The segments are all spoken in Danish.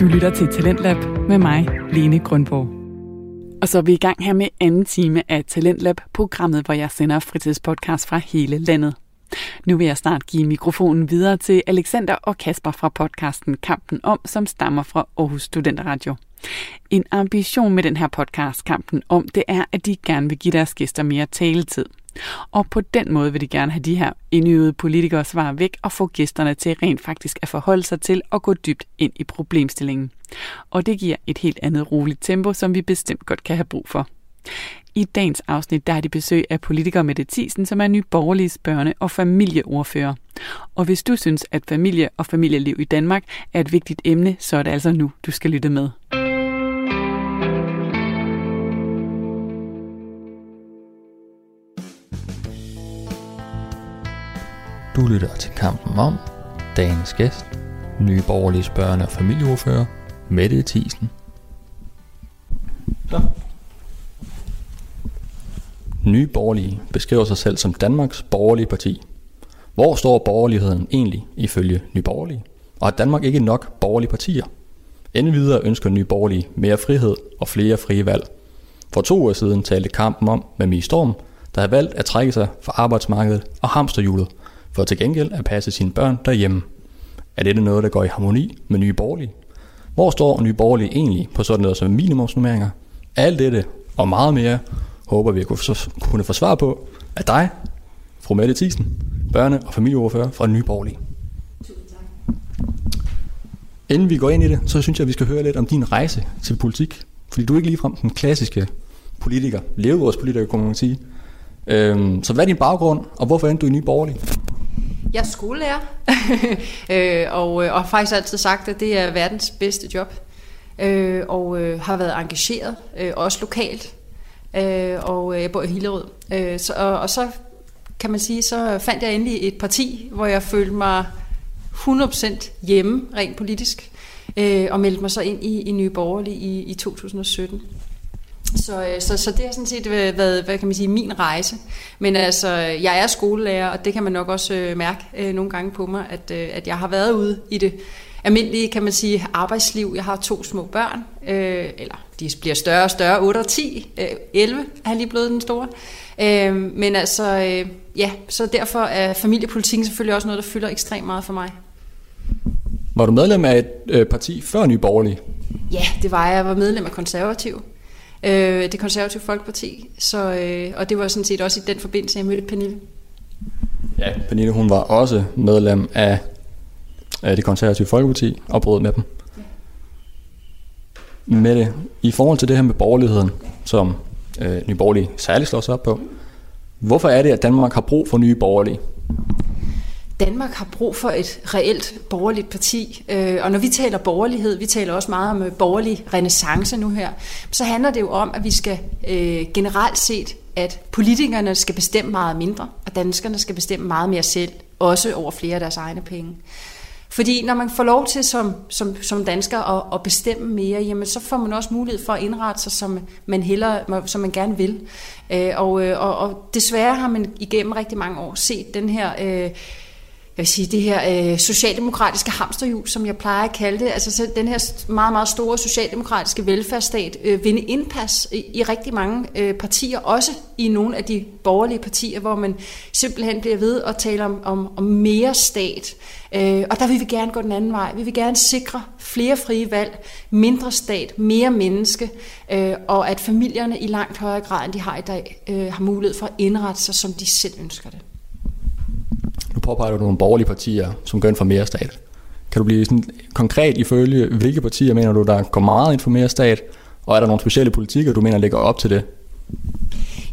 Du lytter til Talentlab med mig, Lene Grundborg. Og så er vi i gang her med anden time af Talentlab, programmet, hvor jeg sender fritidspodcast fra hele landet. Nu vil jeg snart give mikrofonen videre til Alexander og Kasper fra podcasten Kampen Om, som stammer fra Aarhus Studenterradio. En ambition med den her podcast, Kampen Om, det er, at de gerne vil give deres gæster mere taletid. Og på den måde vil de gerne have de her indøvede politikere svar væk og få gæsterne til rent faktisk at forholde sig til og gå dybt ind i problemstillingen. Og det giver et helt andet roligt tempo, som vi bestemt godt kan have brug for. I dagens afsnit der er de besøg af politiker Mette Thiesen, som er ny borgerliges børne- og familieordfører. Og hvis du synes, at familie og familieliv i Danmark er et vigtigt emne, så er det altså nu, du skal lytte med. Du lytter til kampen om dagens gæst, nye borgerlige børne- og familieordfører, Mette Thiesen. Så. Nye Borgerlige beskriver sig selv som Danmarks borgerlige parti. Hvor står borgerligheden egentlig ifølge Nye Borgerlige? Og har Danmark ikke nok borgerlige partier? Endvidere ønsker Nye Borgerlige mere frihed og flere frie valg. For to år siden talte kampen om med Mie Storm, der har valgt at trække sig fra arbejdsmarkedet og hamsterhjulet, for til gengæld at passe sine børn derhjemme. Er dette noget, der går i harmoni med Nye Borgerlige? Hvor står Nye Borgerlige egentlig på sådan noget som minimumsnummeringer? Alt dette og meget mere håber vi at kunne få svar på af dig, fru Mette Thiesen, børne- og familieordfører fra Nye Borgerlige. Inden vi går ind i det, så synes jeg, at vi skal høre lidt om din rejse til politik. Fordi du er ikke ligefrem den klassiske politiker, leveårspolitiker, kunne man sige. Øhm, så hvad er din baggrund, og hvorfor endte du i Nye Borgerlige? Jeg er skolelærer, øh, og, øh, og har faktisk altid sagt, at det er verdens bedste job. Øh, og øh, har været engageret, øh, også lokalt. Øh, og øh, jeg bor i Hillerød. Øh, så, og, og så kan man sige, så fandt jeg endelig et parti, hvor jeg følte mig 100% hjemme, rent politisk, øh, og meldte mig så ind i, i Nye Borgerlige i, i 2017. Så, så, så det har sådan set været, hvad kan man sige, min rejse. Men altså, jeg er skolelærer, og det kan man nok også øh, mærke øh, nogle gange på mig, at, øh, at jeg har været ude i det almindelige, kan man sige, arbejdsliv. Jeg har to små børn, øh, eller de bliver større og større, 8 og 10, øh, 11 er lige blevet den store. Øh, men altså, øh, ja, så derfor er familiepolitikken selvfølgelig også noget, der fylder ekstremt meget for mig. Var du medlem af et øh, parti før Nye Borgerlige? Ja, det var jeg. Jeg var medlem af Konservativ. Øh, det konservative Folkeparti. Så, øh, og det var sådan set også i den forbindelse, jeg mødte Pernille. Ja, Pernille hun var også medlem af, af det konservative Folkeparti og brød med dem. Ja. Med det, i forhold til det her med borgerligheden, som øh, Nye Borgerlige særligt slår sig op på, hvorfor er det, at Danmark har brug for nye borgerlige? Danmark har brug for et reelt borgerligt parti, øh, og når vi taler borgerlighed, vi taler også meget om øh, borgerlig renaissance nu her, så handler det jo om, at vi skal øh, generelt set, at politikerne skal bestemme meget mindre, og danskerne skal bestemme meget mere selv, også over flere af deres egne penge. Fordi når man får lov til som, som, som dansker at, at bestemme mere, jamen så får man også mulighed for at indrette sig, som man, hellere, som man gerne vil. og, og, og desværre har man igennem rigtig mange år set den her... Øh, jeg vil sige, det her øh, socialdemokratiske hamsterhjul, som jeg plejer at kalde det, altså så den her meget, meget store socialdemokratiske velfærdsstat, øh, vinde indpas i, i rigtig mange øh, partier, også i nogle af de borgerlige partier, hvor man simpelthen bliver ved at tale om, om, om mere stat. Øh, og der vil vi gerne gå den anden vej. Vi vil gerne sikre flere frie valg, mindre stat, mere menneske, øh, og at familierne i langt højere grad, end de har i dag, øh, har mulighed for at indrette sig, som de selv ønsker det. Påpeger du nogle borgerlige partier, som gør ind for mere stat. Kan du blive sådan konkret ifølge, hvilke partier mener du, der går meget ind for mere stat, og er der nogle specielle politikker, du mener ligger op til det?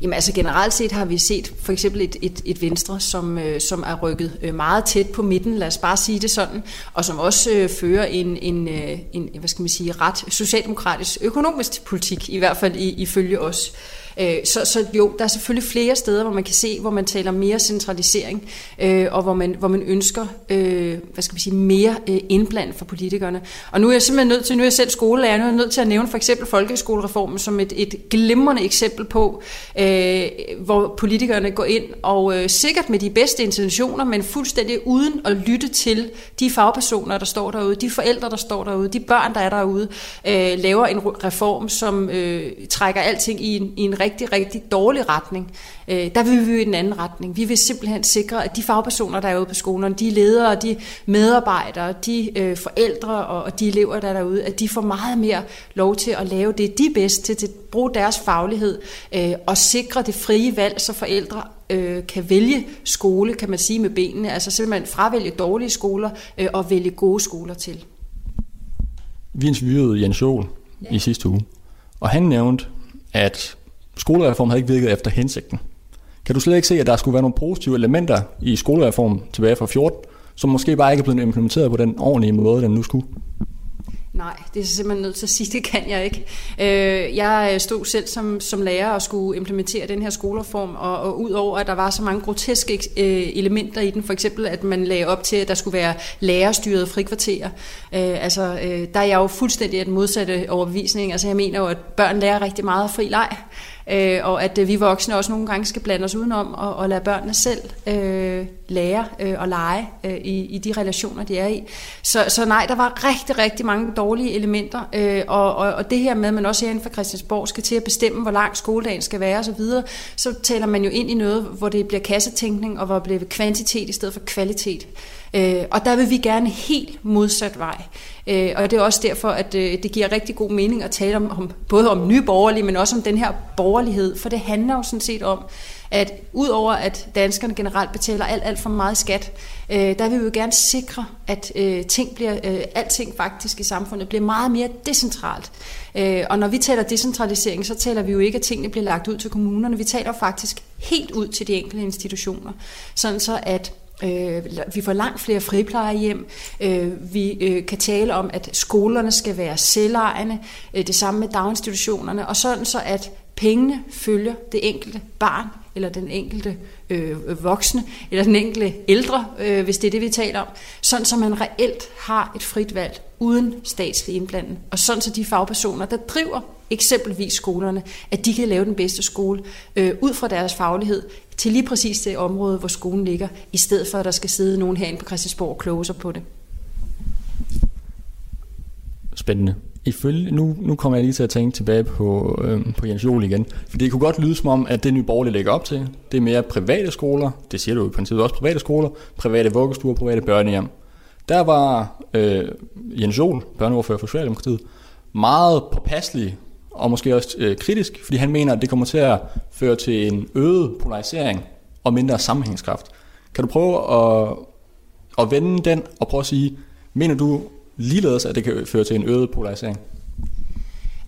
Jamen altså generelt set har vi set for eksempel et, et, et Venstre, som, øh, som er rykket øh, meget tæt på midten, lad os bare sige det sådan, og som også øh, fører en, en, øh, en, hvad skal man sige, ret socialdemokratisk økonomisk politik, i hvert fald i, ifølge os. Øh, Øh, så, så jo, der er selvfølgelig flere steder, hvor man kan se, hvor man taler mere centralisering, øh, og hvor man, hvor man ønsker øh, hvad skal man sige, mere øh, indbland for politikerne. Og nu er jeg simpelthen nødt til, nu er jeg selv skolelærer, nu er jeg nødt til at nævne for eksempel folkeskolereformen som et, et glimrende eksempel på, øh, hvor politikerne går ind og øh, sikkert med de bedste intentioner, men fuldstændig uden at lytte til de fagpersoner, der står derude, de forældre, der står derude, de børn, der er derude, øh, laver en reform, som øh, trækker alting i en, i en rigtig, rigtig dårlig retning. Øh, der vil vi jo i den anden retning. Vi vil simpelthen sikre, at de fagpersoner, der er ude på skolerne, de ledere, de medarbejdere, de øh, forældre og, og de elever, der er derude, at de får meget mere lov til at lave det, de er bedst til, til at bruge deres faglighed øh, og sikre det frie valg, så forældre øh, kan vælge skole, kan man sige med benene, altså simpelthen fravælge dårlige skoler øh, og vælge gode skoler til. Vi interviewede Jens Jol ja. i sidste uge, og han nævnte, at skolereformen havde ikke virket efter hensigten. Kan du slet ikke se, at der skulle være nogle positive elementer i skolereformen tilbage fra 14, som måske bare ikke er blevet implementeret på den ordentlige måde, den nu skulle? Nej, det er simpelthen nødt til at sige, det kan jeg ikke. Øh, jeg stod selv som, som lærer og skulle implementere den her skolereform, og, og udover at der var så mange groteske øh, elementer i den, for eksempel at man lagde op til, at der skulle være lærerstyrede frikvarterer, øh, altså øh, der er jeg jo fuldstændig af den modsatte overbevisning. Altså jeg mener jo, at børn lærer rigtig meget af fri leg, øh, og at øh, vi voksne også nogle gange skal blande os udenom og, og lade børnene selv øh, lære øh, og lege øh, i, i de relationer, de er i. Så, så nej, der var rigtig, rigtig mange dårlige elementer, øh, og, og, og det her med, at man også herinde fra Christiansborg skal til at bestemme, hvor lang skoledagen skal være osv., så, så taler man jo ind i noget, hvor det bliver kassetænkning, og hvor det bliver kvantitet i stedet for kvalitet. Øh, og der vil vi gerne helt modsat vej. Øh, og det er også derfor, at øh, det giver rigtig god mening at tale om, om både om nye borgerlige, men også om den her borgerlighed. For det handler jo sådan set om, at udover at danskerne generelt betaler alt, alt for meget skat, øh, der vil vi jo gerne sikre, at øh, ting bliver, øh, alting faktisk i samfundet bliver meget mere decentralt. Øh, og når vi taler decentralisering, så taler vi jo ikke, at tingene bliver lagt ud til kommunerne. Vi taler faktisk helt ud til de enkelte institutioner. Sådan så, at Øh, vi får langt flere friplejehjem. Øh, vi øh, kan tale om, at skolerne skal være selvejende. Øh, det samme med daginstitutionerne. Og sådan så, at pengene følger det enkelte barn eller den enkelte øh, voksne, eller den enkelte ældre, øh, hvis det er det, vi taler om, sådan så man reelt har et frit valg uden statslig indblanding. Og sådan så de fagpersoner, der driver eksempelvis skolerne, at de kan lave den bedste skole øh, ud fra deres faglighed til lige præcis det område, hvor skolen ligger, i stedet for at der skal sidde nogen herinde på Christiansborg og kloge sig på det. Spændende. Ifølge, nu, nu kommer jeg lige til at tænke tilbage på, øh, på Jens Jol igen. For det kunne godt lyde som om, at det nye borgerlige lægger op til, det er mere private skoler, det siger du jo i princippet også private skoler, private vuggestuer, private børnehjem. Der var øh, Jens Jol, børneordfører for Socialdemokratiet, meget påpasselig og måske også øh, kritisk, fordi han mener, at det kommer til at føre til en øget polarisering og mindre sammenhængskraft. Kan du prøve at, at vende den og prøve at sige, mener du ligeledes, at det kan føre til en øget polarisering?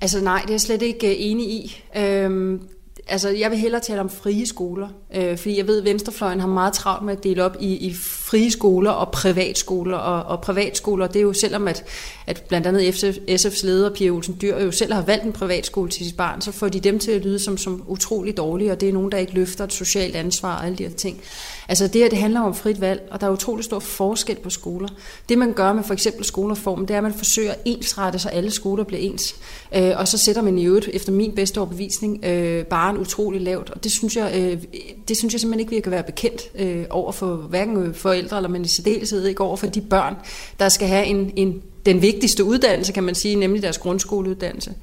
Altså nej, det er jeg slet ikke øh, enig i. Øhm, altså, jeg vil hellere tale om frie skoler, øh, fordi jeg ved, at Venstrefløjen har meget travlt med at dele op i, i frie skoler og privatskoler, og, og privatskoler, det er jo selvom, at, at blandt andet SF, SF's leder, Pia Olsen Dyr, jo selv har valgt en privatskole til sit barn, så får de dem til at lyde som, som utrolig dårlige, og det er nogen, der ikke løfter et socialt ansvar og alle de her ting. Altså det her, det handler om frit valg, og der er utrolig stor forskel på skoler. Det man gør med for eksempel skolereformen, det er, at man forsøger at ensrette, så alle skoler bliver ens. Øh, og så sætter man i øvrigt, efter min bedste overbevisning, øh, barn utrolig lavt. Og det synes jeg, øh, det synes jeg simpelthen ikke, vi kan være bekendt øh, over for hverken forældre, eller men i særdeleshed ikke over for de børn, der skal have en, en den vigtigste uddannelse, kan man sige, nemlig deres grundskoleuddannelse.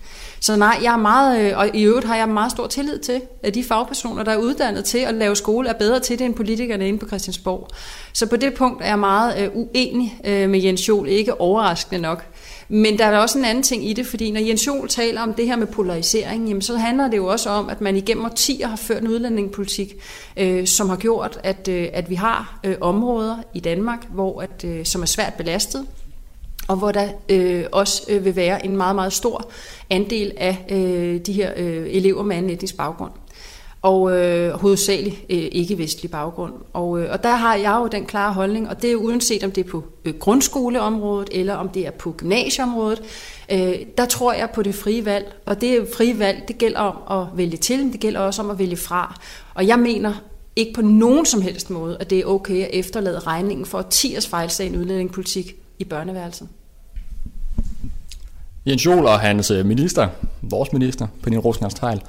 Så nej, jeg er meget, øh, og i øvrigt har jeg meget stor tillid til, at de fagpersoner, der er uddannet til at lave skole, er bedre til det end politikerne inde på Christiansborg. Så på det punkt er jeg meget øh, uenig øh, med Jens Jol, ikke overraskende nok. Men der er også en anden ting i det, fordi når Jens Jol taler om det her med polarisering, jamen, så handler det jo også om, at man igennem årtier har ført en udlændingepolitik, øh, som har gjort, at, øh, at vi har øh, områder i Danmark, hvor at, øh, som er svært belastet, og hvor der øh, også øh, vil være en meget, meget stor andel af øh, de her øh, elever med anden etnisk baggrund og øh, hovedsageligt øh, ikke-vestlig baggrund. Og, øh, og der har jeg jo den klare holdning, og det er uanset om det er på øh, grundskoleområdet eller om det er på gymnasieområdet, øh, der tror jeg på det frie valg, og det frie valg, det gælder om at vælge til, men det gælder også om at vælge fra. Og jeg mener ikke på nogen som helst måde, at det er okay at efterlade regningen for 10 års fejlslagen udlændingepolitik i børneværelsen. Jens Jol og hans øh, minister, vores minister, Pernille rosenkrantz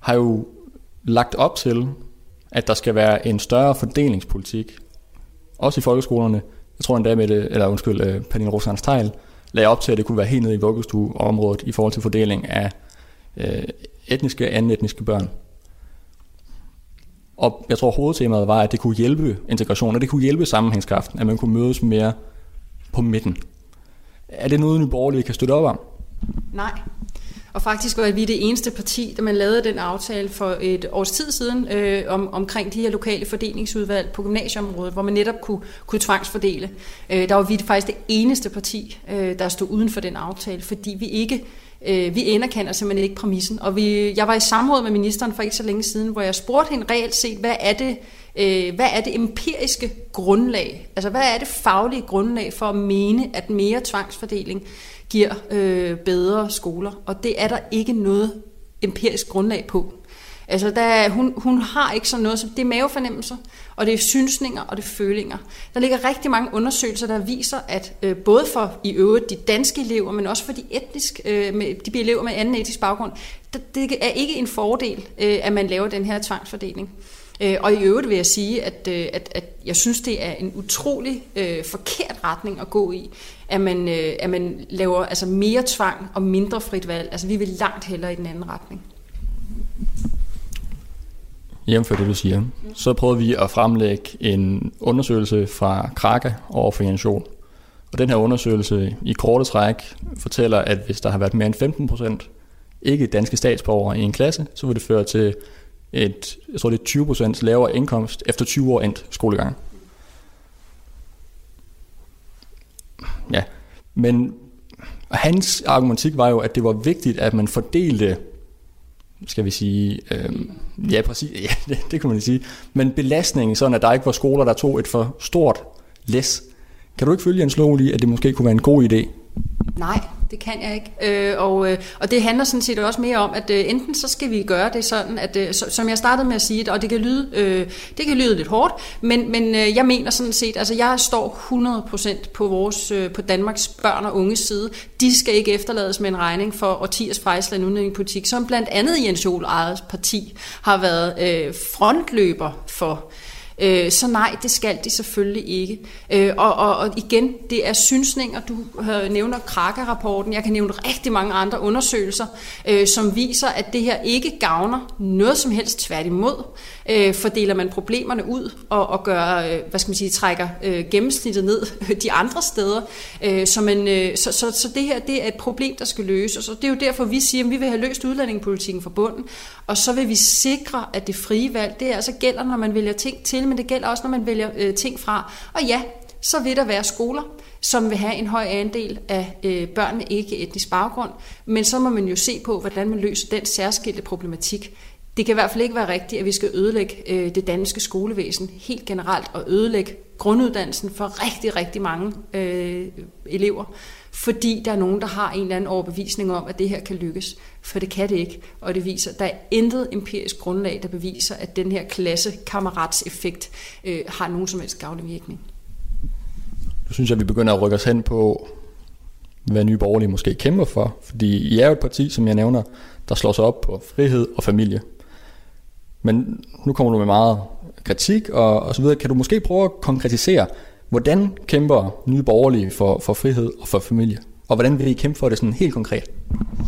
har jo lagt op til, at der skal være en større fordelingspolitik, også i folkeskolerne. Jeg tror endda med det, eller undskyld, øh, Pernille Rosans Tejl, lagde op til, at det kunne være helt nede i vuggestueområdet i forhold til fordeling af øh, etniske og anden etniske børn. Og jeg tror hovedtemaet var, at det kunne hjælpe integration, og det kunne hjælpe sammenhængskraften, at man kunne mødes mere på midten. Er det noget, Nye Borgerlige kan støtte op om? Nej. Og faktisk var vi det eneste parti, da man lavede den aftale for et års tid siden øh, om, omkring de her lokale fordelingsudvalg på gymnasieområdet, hvor man netop kunne, kunne tvangsfordele. Øh, der var vi faktisk det eneste parti, øh, der stod uden for den aftale, fordi vi ikke øh, vi anerkender simpelthen ikke præmissen. Og vi, jeg var i samråd med ministeren for ikke så længe siden, hvor jeg spurgte hende reelt set, hvad er det, øh, hvad er det empiriske grundlag? Altså hvad er det faglige grundlag for at mene, at mere tvangsfordeling giver øh, bedre skoler? Og det er der ikke noget empirisk grundlag på. Altså, der, hun, hun har ikke sådan noget, som det er mavefornemmelser, og det er synsninger, og det er følinger. Der ligger rigtig mange undersøgelser, der viser, at øh, både for i øvrigt de danske elever, men også for de, etnisk, øh, med, de elever med anden etisk baggrund, det, det er ikke en fordel, øh, at man laver den her tvangsfordeling. Øh, og i øvrigt vil jeg sige, at, øh, at, at jeg synes, det er en utrolig øh, forkert retning at gå i, at man, øh, at man laver altså mere tvang og mindre frit valg. Altså vi vil langt hellere i den anden retning. Jævnfør det, du siger, så prøvede vi at fremlægge en undersøgelse fra Kraka over for Jens Jol. Og den her undersøgelse i korte træk fortæller, at hvis der har været mere end 15 procent ikke danske statsborgere i en klasse, så vil det føre til et, jeg tror det er 20 procent lavere indkomst efter 20 år endt skolegang. Ja, men hans argumentik var jo, at det var vigtigt, at man fordelte skal vi sige, øh, ja præcis, ja, det, det kan man sige, men belastningen, sådan at der ikke var skoler, der tog et for stort læs. Kan du ikke følge Jens Lov i, at det måske kunne være en god idé? Nej, det kan jeg ikke. Øh, og, øh, og det handler sådan set også mere om, at øh, enten så skal vi gøre det sådan, at øh, som jeg startede med at sige, og det kan lyde, øh, det kan lyde lidt hårdt, men, men øh, jeg mener sådan set, altså jeg står 100% på vores, øh, på Danmarks børn og unges side. De skal ikke efterlades med en regning for årtiers fejlslag udenrigspolitik, som blandt andet Jens Jol eget parti har været øh, frontløber for. Øh, så nej, det skal de selvfølgelig ikke. Øh, og, og, og igen, det er synsninger. Du øh, nævner Kraka-rapporten. Jeg kan nævne rigtig mange andre undersøgelser, øh, som viser, at det her ikke gavner noget som helst tværtimod. Øh, fordeler man problemerne ud og, og gør, øh, hvad skal man sige, trækker øh, gennemsnittet ned de andre steder. Øh, så, man, øh, så, så, så det her det er et problem, der skal løses. Og det er jo derfor, vi siger, at vi vil have løst udlændingepolitikken fra bunden. Og så vil vi sikre, at det frie valg, det altså gælder, når man vælger ting til, men det gælder også, når man vælger øh, ting fra. Og ja, så vil der være skoler, som vil have en høj andel af øh, børn med ikke-etnisk baggrund, men så må man jo se på, hvordan man løser den særskilte problematik. Det kan i hvert fald ikke være rigtigt, at vi skal ødelægge øh, det danske skolevæsen helt generelt og ødelægge grunduddannelsen for rigtig, rigtig mange øh, elever fordi der er nogen, der har en eller anden overbevisning om, at det her kan lykkes. For det kan det ikke, og det viser, der er intet empirisk grundlag, der beviser, at den her klassekammeratseffekt øh, har nogen som helst gavnlig virkning. Nu synes jeg, at vi begynder at rykke os hen på, hvad Nye Borgerlige måske kæmper for. Fordi I er jo et parti, som jeg nævner, der slår sig op på frihed og familie. Men nu kommer du med meget kritik og, og så videre. Kan du måske prøve at konkretisere, Hvordan kæmper nye borgerlige for, for frihed og for familie? Og hvordan vil I kæmpe for det sådan helt konkret?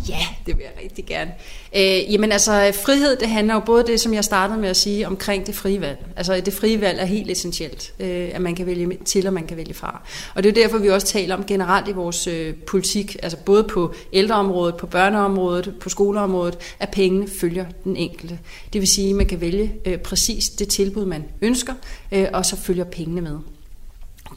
Ja, det vil jeg rigtig gerne. Øh, jamen altså, frihed, det handler jo både det, som jeg startede med at sige, omkring det frie valg. Altså, det frie valg er helt essentielt, øh, at man kan vælge til, og man kan vælge fra. Og det er derfor, vi også taler om generelt i vores øh, politik, altså både på ældreområdet, på børneområdet, på skoleområdet, at pengene følger den enkelte. Det vil sige, at man kan vælge øh, præcis det tilbud, man ønsker, øh, og så følger pengene med.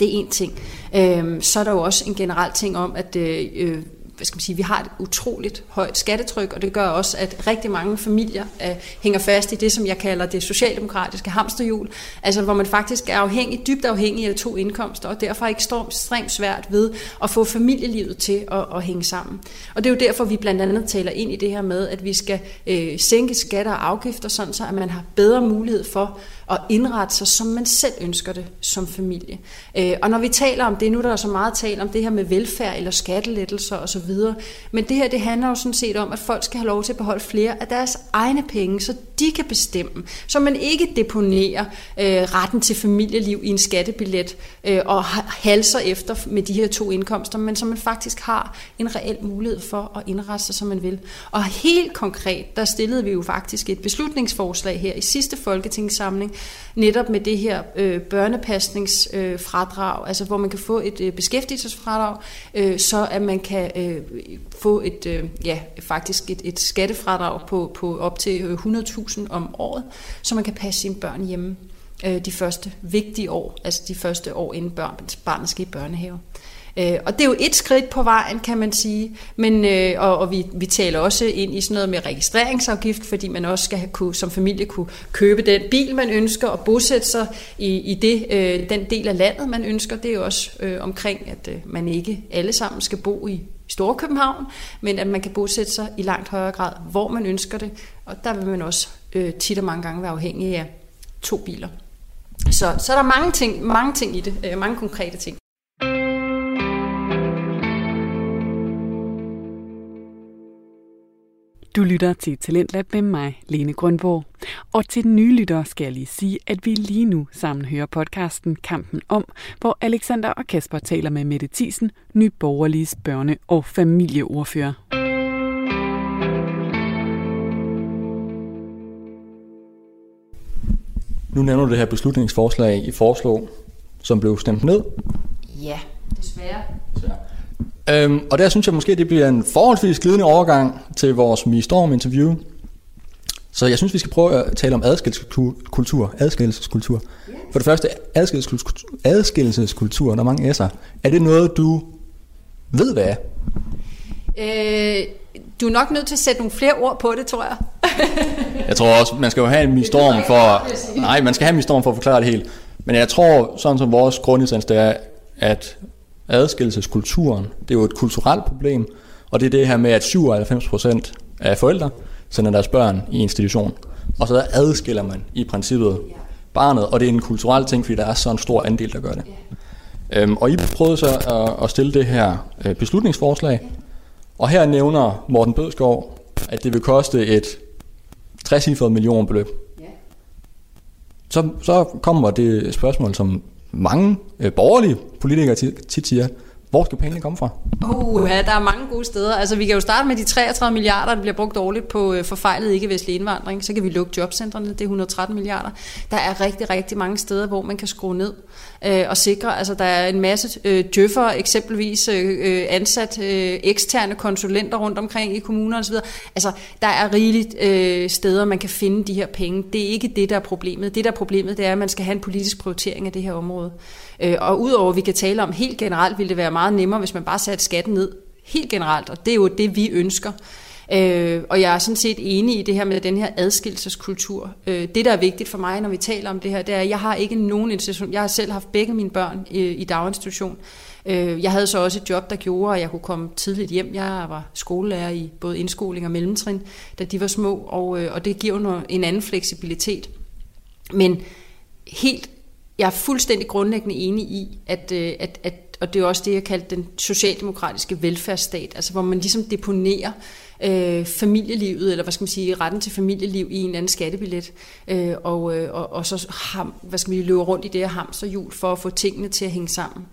Det er en ting. Øh, så er der jo også en generel ting om, at øh, øh hvad skal man sige, vi har et utroligt højt skattetryk, og det gør også, at rigtig mange familier øh, hænger fast i det, som jeg kalder det socialdemokratiske hamsterhjul, altså hvor man faktisk er afhængig, dybt afhængig af to indkomster, og derfor er ekstremt svært ved at få familielivet til at, at hænge sammen. Og det er jo derfor, vi blandt andet taler ind i det her med, at vi skal øh, sænke skatter og afgifter, sådan så at man har bedre mulighed for at indrette sig, som man selv ønsker det som familie. Øh, og når vi taler om det, nu er der så meget tale om det her med velfærd eller skattelettelser osv., men det her det handler jo sådan set om, at folk skal have lov til at beholde flere af deres egne penge, så de kan bestemme, så man ikke deponerer øh, retten til familieliv i en skattebillet øh, og halser efter med de her to indkomster, men så man faktisk har en reel mulighed for at indrette sig, som man vil. Og helt konkret, der stillede vi jo faktisk et beslutningsforslag her i sidste folketingssamling, netop med det her øh, børnepasningsfradrag, øh, altså hvor man kan få et øh, beskæftigelsesfradrag, øh, så at man kan øh, få et, øh, ja, faktisk et, et skattefradrag på, på op til øh, 100.000 om året, så man kan passe sine børn hjemme øh, de første vigtige år, altså de første år inden børn, barnet skal i børnehave. Øh, og det er jo et skridt på vejen, kan man sige. Men, øh, og og vi, vi taler også ind i sådan noget med registreringsafgift, fordi man også skal have, kunne, som familie kunne købe den bil, man ønsker, og bosætte sig i, i det, øh, den del af landet, man ønsker. Det er jo også øh, omkring, at øh, man ikke alle sammen skal bo i Storkøbenhavn, men at man kan bosætte sig i langt højere grad, hvor man ønsker det. Og der vil man også øh, tit og mange gange være afhængig af to biler. Så, så er der mange ting, mange ting i det, øh, mange konkrete ting. Du lytter til Talentlab med mig, Lene Grundborg. Og til den nye lytter skal jeg lige sige, at vi lige nu sammen hører podcasten Kampen om, hvor Alexander og Kasper taler med Mette Thiesen, nyborgerliges børne- og familieordfører. Nu nævner du det her beslutningsforslag, I foreslog, som blev stemt ned. Ja, desværre. Øhm, og der synes jeg måske, det bliver en forholdsvis glidende overgang til vores Mi Storm-interview. Så jeg synes, vi skal prøve at tale om adskillelseskultur. adskillelseskultur. For det første, adskillelseskultur, adskillelseskultur, der er mange S'er. Er det noget, du ved, hvad er? Øh, du er nok nødt til at sætte nogle flere ord på det, tror jeg. jeg tror også, man skal jo have en mistorm for... Nej, man skal have en mistorm for at forklare det helt. Men jeg tror, sådan som vores grundessens, det er, at adskillelseskulturen, det er jo et kulturelt problem, og det er det her med, at 97% af forældre sender deres børn i institution. Og så adskiller man i princippet barnet, og det er en kulturel ting, fordi der er så en stor andel, der gør det. Øhm, og I prøvede så at, at stille det her øh, beslutningsforslag, og her nævner Morten Bødskov, at det vil koste et 60 millionbeløb. Så, så kommer det spørgsmål, som mange øh, borgerlige politikere tit siger, hvor skal pengene komme fra? Uh, ja, der er mange gode steder. Altså, vi kan jo starte med de 33 milliarder, der bliver brugt årligt på øh, forfejlet ikke-vestlig indvandring. Så kan vi lukke jobcentrene, det er 113 milliarder. Der er rigtig, rigtig mange steder, hvor man kan skrue ned øh, og sikre. Altså, der er en masse øh, djøffer, eksempelvis øh, øh ansat øh, eksterne konsulenter rundt omkring i kommuner osv. Altså, der er rigeligt øh, steder, man kan finde de her penge. Det er ikke det, der er problemet. Det, der er problemet, det er, at man skal have en politisk prioritering af det her område. Øh, og udover, at vi kan tale om helt generelt, ville det være meget nemmere, hvis man bare satte skatten ned helt generelt, og det er jo det, vi ønsker. Øh, og jeg er sådan set enig i det her med den her adskillelseskultur. Øh, det, der er vigtigt for mig, når vi taler om det her, det er, at jeg har ikke nogen institution. Jeg har selv haft begge mine børn i, i daginstitution. Øh, jeg havde så også et job, der gjorde, at jeg kunne komme tidligt hjem. Jeg var skolelærer i både indskoling og mellemtrin, da de var små, og, øh, og det giver jo en anden fleksibilitet. Men helt jeg er fuldstændig grundlæggende enig i, at, øh, at, at og det er også det, jeg kalder den socialdemokratiske velfærdsstat, altså hvor man ligesom deponerer øh, familielivet, eller hvad skal man sige, retten til familieliv i en eller anden skattebillet, øh, og, øh, og, og så ham, hvad skal man sige, løbe rundt i det her hamsterhjul for at få tingene til at hænge sammen.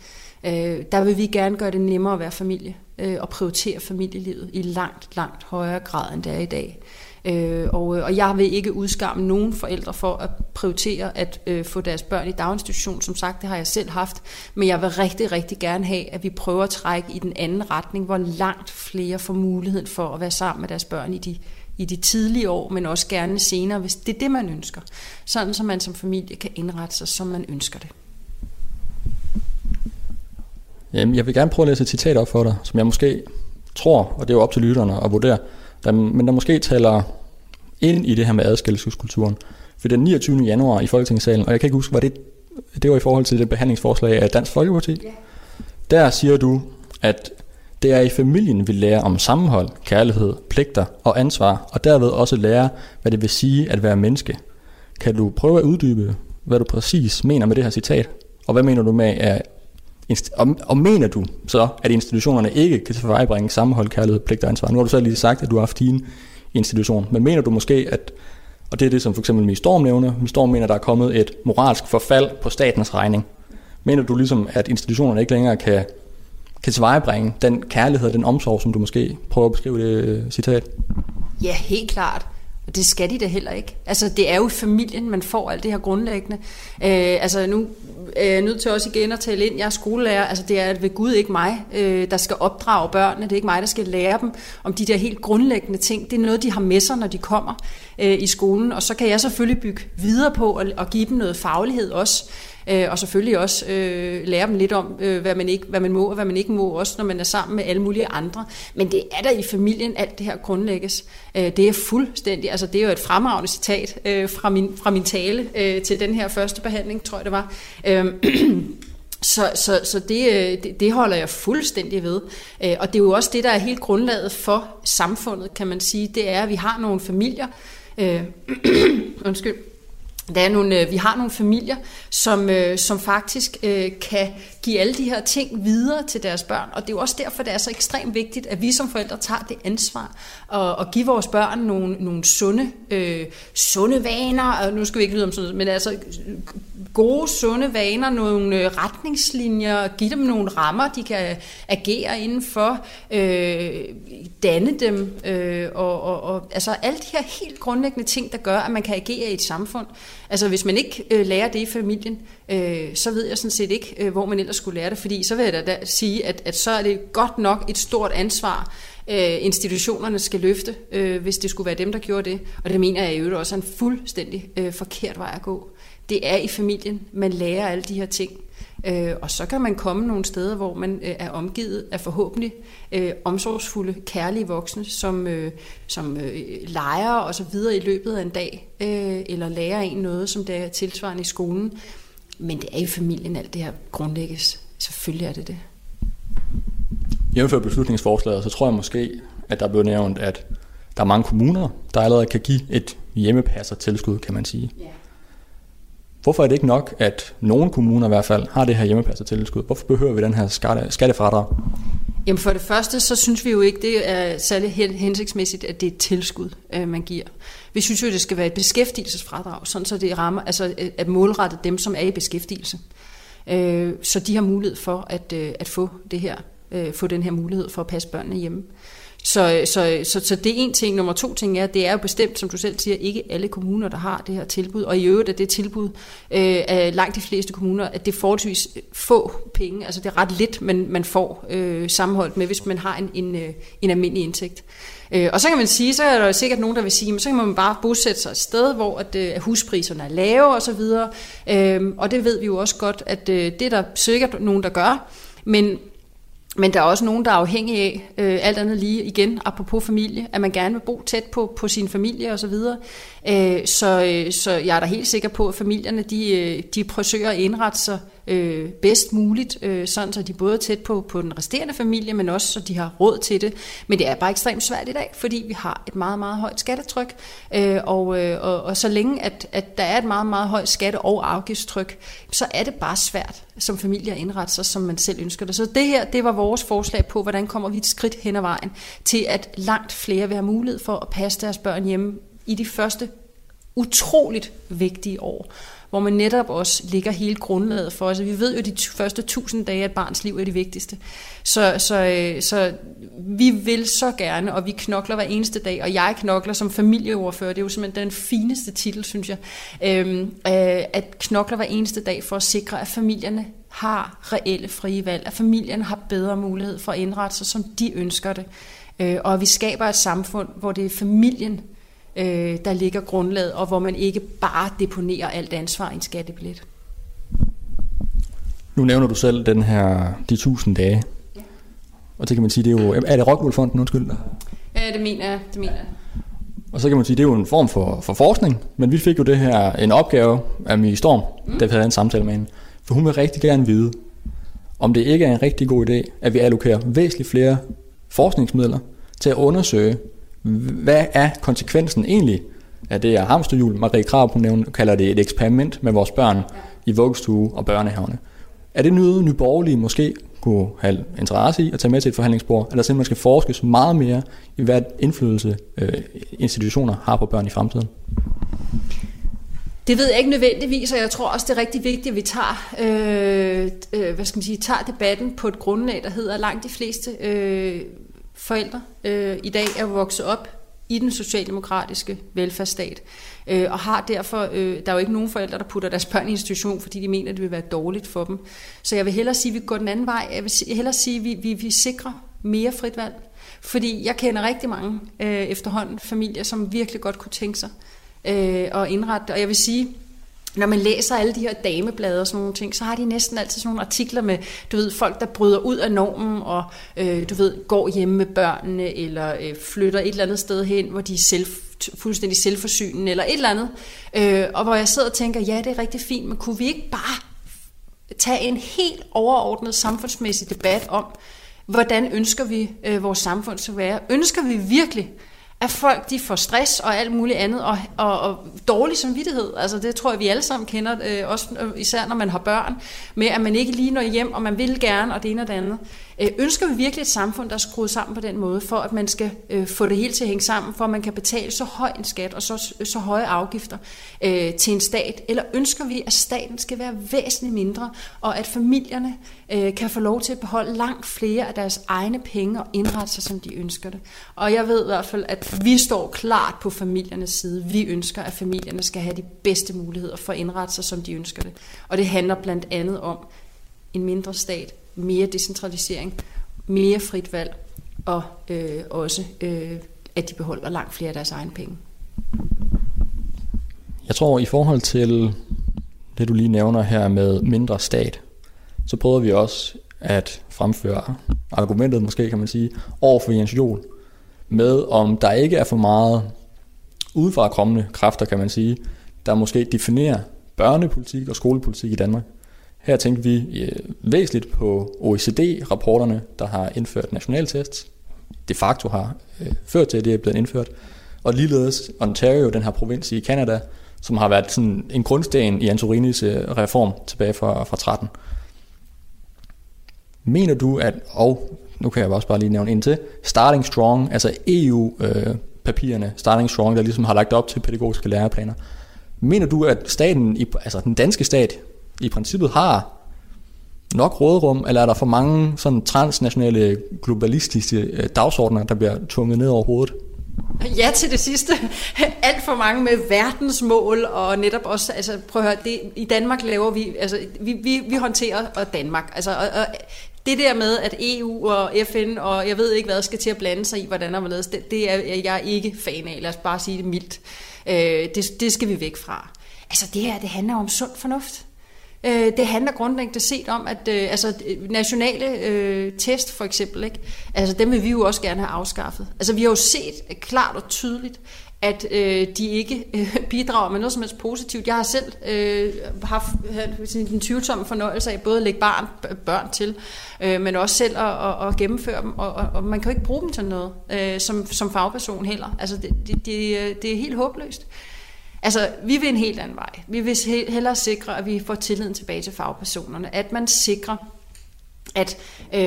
Øh, der vil vi gerne gøre det nemmere at være familie, øh, og prioritere familielivet i langt, langt højere grad, end det er i dag. Øh, og, øh, og jeg vil ikke udskamme nogen forældre for at prioritere at øh, få deres børn i daginstitution. Som sagt, det har jeg selv haft. Men jeg vil rigtig, rigtig gerne have, at vi prøver at trække i den anden retning, hvor langt flere får muligheden for at være sammen med deres børn i de i de tidlige år, men også gerne senere, hvis det er det, man ønsker. Sådan, så man som familie kan indrette sig, som man ønsker det. Jamen, jeg vil gerne prøve at læse et citat op for dig, som jeg måske tror, og det er jo op til lytterne at vurdere, der, men der måske taler ind i det her med adskillelseskulturen. For den 29. januar i Folketingssalen, og jeg kan ikke huske, var det, det var i forhold til det behandlingsforslag af Dansk Folkeparti. Yeah. Der siger du, at det er i familien, vi lærer om sammenhold, kærlighed, pligter og ansvar, og derved også lærer, hvad det vil sige at være menneske. Kan du prøve at uddybe, hvad du præcis mener med det her citat? Og hvad mener du med, at og, og mener du så, at institutionerne ikke kan tilvejebringe sammenhold, kærlighed, pligt og ansvar? Nu har du selv lige sagt, at du har haft din institution, men mener du måske, at, og det er det, som for eksempel Mie Storm nævner, Mie Storm mener, at der er kommet et moralsk forfald på statens regning. Mener du ligesom, at institutionerne ikke længere kan, kan tilvejebringe den kærlighed og den omsorg, som du måske prøver at beskrive det øh, citat? Ja, helt klart. Og det skal de da heller ikke. Altså, det er jo familien, man får alt det her grundlæggende. Øh, altså, nu er jeg nødt til også igen at tale ind. Jeg er skolelærer. Altså, det er ved Gud ikke mig, øh, der skal opdrage børnene. Det er ikke mig, der skal lære dem om de der helt grundlæggende ting. Det er noget, de har med sig, når de kommer øh, i skolen. Og så kan jeg selvfølgelig bygge videre på og, og give dem noget faglighed også øh, og selvfølgelig også øh, lære dem lidt om, øh, hvad, man ikke, hvad man må og hvad man ikke må, også når man er sammen med alle mulige andre. Men det er der i familien, alt det her grundlægges. Øh, det er fuldstændig, altså det er jo et fremragende citat øh, fra, min, fra min tale øh, til den her første behandling, tror jeg det var. Øh, Så, så, så det, øh, det, det holder jeg fuldstændig ved. Øh, og det er jo også det, der er helt grundlaget for samfundet, kan man sige. Det er, at vi har nogle familier, øh, undskyld, der er nogle, øh, vi har nogle familier, som, øh, som faktisk øh, kan give alle de her ting videre til deres børn. Og det er jo også derfor, det er så ekstremt vigtigt, at vi som forældre tager det ansvar og, og give vores børn nogle, nogle sunde, øh, sunde vaner. Og nu skal vi ikke lyde om sådan noget, men altså gode, sunde vaner, nogle øh, retningslinjer, give dem nogle rammer, de kan agere indenfor, øh, danne dem, øh, og, og, og altså alle de her helt grundlæggende ting, der gør, at man kan agere i et samfund. Altså hvis man ikke øh, lærer det i familien, øh, så ved jeg sådan set ikke, øh, hvor man ellers skulle lære det, fordi så vil jeg da, da sige, at, at så er det godt nok et stort ansvar, øh, institutionerne skal løfte, øh, hvis det skulle være dem, der gjorde det. Og det mener jeg i øvrigt også er en fuldstændig øh, forkert vej at gå. Det er i familien, man lærer alle de her ting. Øh, og så kan man komme nogle steder, hvor man øh, er omgivet af forhåbentlig øh, omsorgsfulde, kærlige voksne, som, øh, som øh, leger og så videre i løbet af en dag, øh, eller lærer en noget, som det er tilsvarende i skolen. Men det er i familien, alt det her grundlægges. Selvfølgelig er det det. Jævnfør beslutningsforslaget, så tror jeg måske, at der blev nævnt, at der er mange kommuner, der allerede kan give et hjemmepasser tilskud, kan man sige. Ja. Hvorfor er det ikke nok, at nogle kommuner i hvert fald har det her hjemmepasser tilskud? Hvorfor behøver vi den her skatte, skattefradrag? Jamen for det første, så synes vi jo ikke, det er særlig hensigtsmæssigt, at det er et tilskud, øh, man giver. Vi synes jo, det skal være et beskæftigelsesfradrag, sådan så det rammer, altså øh, at målrette dem, som er i beskæftigelse. Øh, så de har mulighed for at, at få det her, få den her mulighed for at passe børnene hjemme. Så, så, så, så det er en ting. Nummer to ting er, at det er jo bestemt, som du selv siger, ikke alle kommuner, der har det her tilbud. Og i øvrigt er det tilbud øh, af langt de fleste kommuner, at det er forholdsvis få penge. Altså det er ret lidt, man, man får øh, sammenholdt med, hvis man har en, en, øh, en almindelig indtægt. Øh, og så kan man sige, så er der sikkert nogen, der vil sige, men så kan man bare bosætte sig et sted, hvor at, øh, at huspriserne er lave og så videre. Øh, og det ved vi jo også godt, at øh, det er der sikkert nogen, der gør. Men men der er også nogen, der er afhængige af, øh, alt andet lige igen, apropos familie, at man gerne vil bo tæt på, på sin familie osv. Så, øh, så, øh, så jeg er da helt sikker på, at familierne de, øh, de forsøger at indrette sig øh, bedst muligt, øh, sådan så de både er tæt på, på den resterende familie, men også så de har råd til det. Men det er bare ekstremt svært i dag, fordi vi har et meget, meget højt skattetryk, øh, og, øh, og, og så længe at, at der er et meget, meget højt skatte- og afgiftstryk, så er det bare svært som familie at indrette sig, som man selv ønsker det. Så det her, det var vores forslag på, hvordan kommer vi et skridt hen ad vejen til, at langt flere vil have mulighed for at passe deres børn hjemme i de første utroligt vigtige år hvor man netop også ligger hele grundlaget for. Altså, vi ved jo, at de første tusind dage af et barns liv er de vigtigste. Så, så, øh, så vi vil så gerne, og vi knokler hver eneste dag, og jeg knokler som familieordfører, det er jo simpelthen den fineste titel, synes jeg, øhm, øh, at knokler hver eneste dag for at sikre, at familierne har reelle frie valg, at familierne har bedre mulighed for at indrette sig, som de ønsker det. Øh, og at vi skaber et samfund, hvor det er familien, øh, der ligger grundlaget, og hvor man ikke bare deponerer alt ansvar i en skattebillet. Nu nævner du selv den her, de tusind dage. Ja. Og det kan man sige, det er jo, er det Rockwool-fonden, undskyld? Ja, det mener jeg, det mener jeg. Og så kan man sige, det er jo en form for, for forskning, men vi fik jo det her, en opgave af Mie Storm, mm. da vi havde en samtale med hende. For hun vil rigtig gerne vide, om det ikke er en rigtig god idé, at vi allokerer væsentligt flere forskningsmidler til at undersøge, hvad er konsekvensen egentlig af det her hamsterhjul. Marie Krab, hun nævner, kalder det et eksperiment med vores børn i vuggestue og børnehaverne. Er det noget, nyborgerlige måske kunne have interesse i at tage med til et forhandlingsbord, eller simpelthen skal forskes meget mere i, hvad indflydelse øh, institutioner har på børn i fremtiden? Det ved jeg ikke nødvendigvis, og jeg tror også, det er rigtig vigtigt, at vi tager, øh, øh, hvad skal man sige, tager debatten på et grundlag, der hedder, langt de fleste øh, forældre øh, i dag er vokset op i den socialdemokratiske velfærdsstat, øh, og har derfor, øh, der er jo ikke nogen forældre, der putter deres børn i institution, fordi de mener, at det vil være dårligt for dem. Så jeg vil hellere sige, at vi går den anden vej. Jeg vil hellere sige, at vi, vi, vi sikrer mere frit valg. Fordi jeg kender rigtig mange øh, efterhånden familier, som virkelig godt kunne tænke sig øh, at indrette Og jeg vil sige, når man læser alle de her dameblade og sådan nogle ting, så har de næsten altid sådan nogle artikler med, du ved, folk, der bryder ud af normen og, øh, du ved, går hjemme med børnene, eller øh, flytter et eller andet sted hen, hvor de er selv, fuldstændig selvforsynende, eller et eller andet. Øh, og hvor jeg sidder og tænker, ja, det er rigtig fint, men kunne vi ikke bare tage en helt overordnet samfundsmæssig debat om, hvordan ønsker vi øh, vores samfund skal være? Ønsker vi virkelig, at folk de får stress og alt muligt andet, og, og, og dårlig samvittighed. Altså det tror jeg, vi alle sammen kender, øh, også øh, især når man har børn, med at man ikke lige når hjem, og man vil gerne, og det ene og det andet. Øh, ønsker vi virkelig et samfund, der er skruet sammen på den måde, for at man skal øh, få det hele til at hænge sammen, for at man kan betale så høj en skat og så, så høje afgifter øh, til en stat? Eller ønsker vi, at staten skal være væsentligt mindre, og at familierne øh, kan få lov til at beholde langt flere af deres egne penge og indrette sig, som de ønsker det? Og jeg ved i hvert fald, at vi står klart på familiernes side. Vi ønsker, at familierne skal have de bedste muligheder for at indrette sig, som de ønsker det. Og det handler blandt andet om en mindre stat, mere decentralisering, mere frit valg, og øh, også, øh, at de beholder langt flere af deres egne penge. Jeg tror, i forhold til det, du lige nævner her med mindre stat, så prøver vi også at fremføre argumentet, måske kan man sige, over for Jens Jol, med om der ikke er for meget udefra kommende kræfter, kan man sige, der måske definerer børnepolitik og skolepolitik i Danmark. Her tænkte vi øh, væsentligt på OECD-rapporterne, der har indført nationaltests. De facto har øh, ført til, at det er blevet indført. Og ligeledes Ontario, den her provins i Canada, som har været sådan en grundsten i Antorinis øh, reform tilbage fra, fra 13. Mener du, at, og nu kan jeg også bare lige nævne ind til, Starting Strong, altså EU-papirerne, øh, Starting Strong, der ligesom har lagt op til pædagogiske læreplaner, mener du, at staten, altså den danske stat, i princippet har nok rådrum, eller er der for mange sådan transnationale, globalistiske øh, dagsordner, der bliver tvunget ned over hovedet? Ja til det sidste. Alt for mange med verdensmål, og netop også, altså prøv at høre, det, i Danmark laver vi, altså vi, vi, vi håndterer og Danmark, altså og, og, det der med, at EU og FN og jeg ved ikke hvad, skal til at blande sig i, hvordan og hvorledes, det, det er jeg ikke fan af, lad os bare sige det mildt. Øh, det, det skal vi væk fra. Altså det her, det handler om sund fornuft. Øh, det handler grundlæggende set om, at øh, altså, nationale øh, test for eksempel, ikke? Altså, dem vil vi jo også gerne have afskaffet. Altså vi har jo set klart og tydeligt, at øh, de ikke øh, bidrager med noget som helst positivt. Jeg har selv øh, haft øh, en tvivlsom fornøjelse af både at lægge barn, børn til, øh, men også selv at, at, at gennemføre dem, og, og, og man kan jo ikke bruge dem til noget øh, som, som fagperson heller. Altså det, det, det, det er helt håbløst. Altså, vi vil en helt anden vej. Vi vil hellere sikre, at vi får tilliden tilbage til fagpersonerne. At man sikrer, at øh,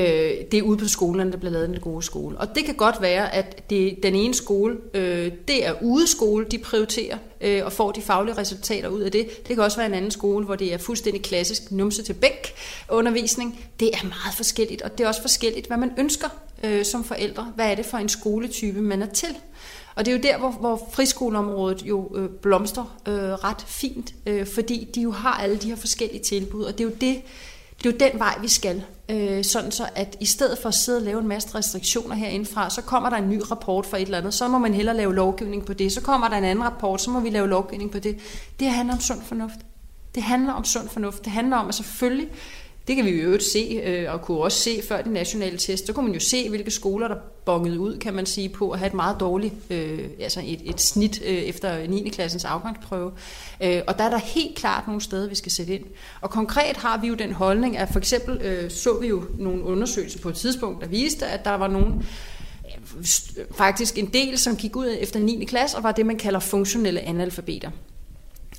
det er ude på skolerne, der bliver lavet en gode skole. Og det kan godt være, at det, den ene skole, øh, det er udeskole, de prioriterer øh, og får de faglige resultater ud af det. Det kan også være en anden skole, hvor det er fuldstændig klassisk numse til bæk undervisning. Det er meget forskelligt, og det er også forskelligt, hvad man ønsker øh, som forældre. Hvad er det for en skoletype, man er til? Og det er jo der, hvor, hvor friskoleområdet jo øh, blomstrer øh, ret fint, øh, fordi de jo har alle de her forskellige tilbud, og det er jo det, det er jo den vej, vi skal. Øh, sådan så, at i stedet for at sidde og lave en masse restriktioner herindefra, så kommer der en ny rapport for et eller andet, så må man hellere lave lovgivning på det, så kommer der en anden rapport, så må vi lave lovgivning på det. Det handler om sund fornuft. Det handler om sund fornuft. Det handler om, at selvfølgelig det kan vi jo øvrigt se, øh, og kunne også se før de nationale test. Så kunne man jo se, hvilke skoler, der bongede ud, kan man sige, på at have et meget dårligt, øh, altså et, et snit øh, efter 9. klassens afgangsprøve. Øh, og der er der helt klart nogle steder, vi skal sætte ind. Og konkret har vi jo den holdning, at for eksempel øh, så vi jo nogle undersøgelser på et tidspunkt, der viste, at der var nogle øh, faktisk en del, som gik ud efter 9. klasse, og var det, man kalder funktionelle analfabeter.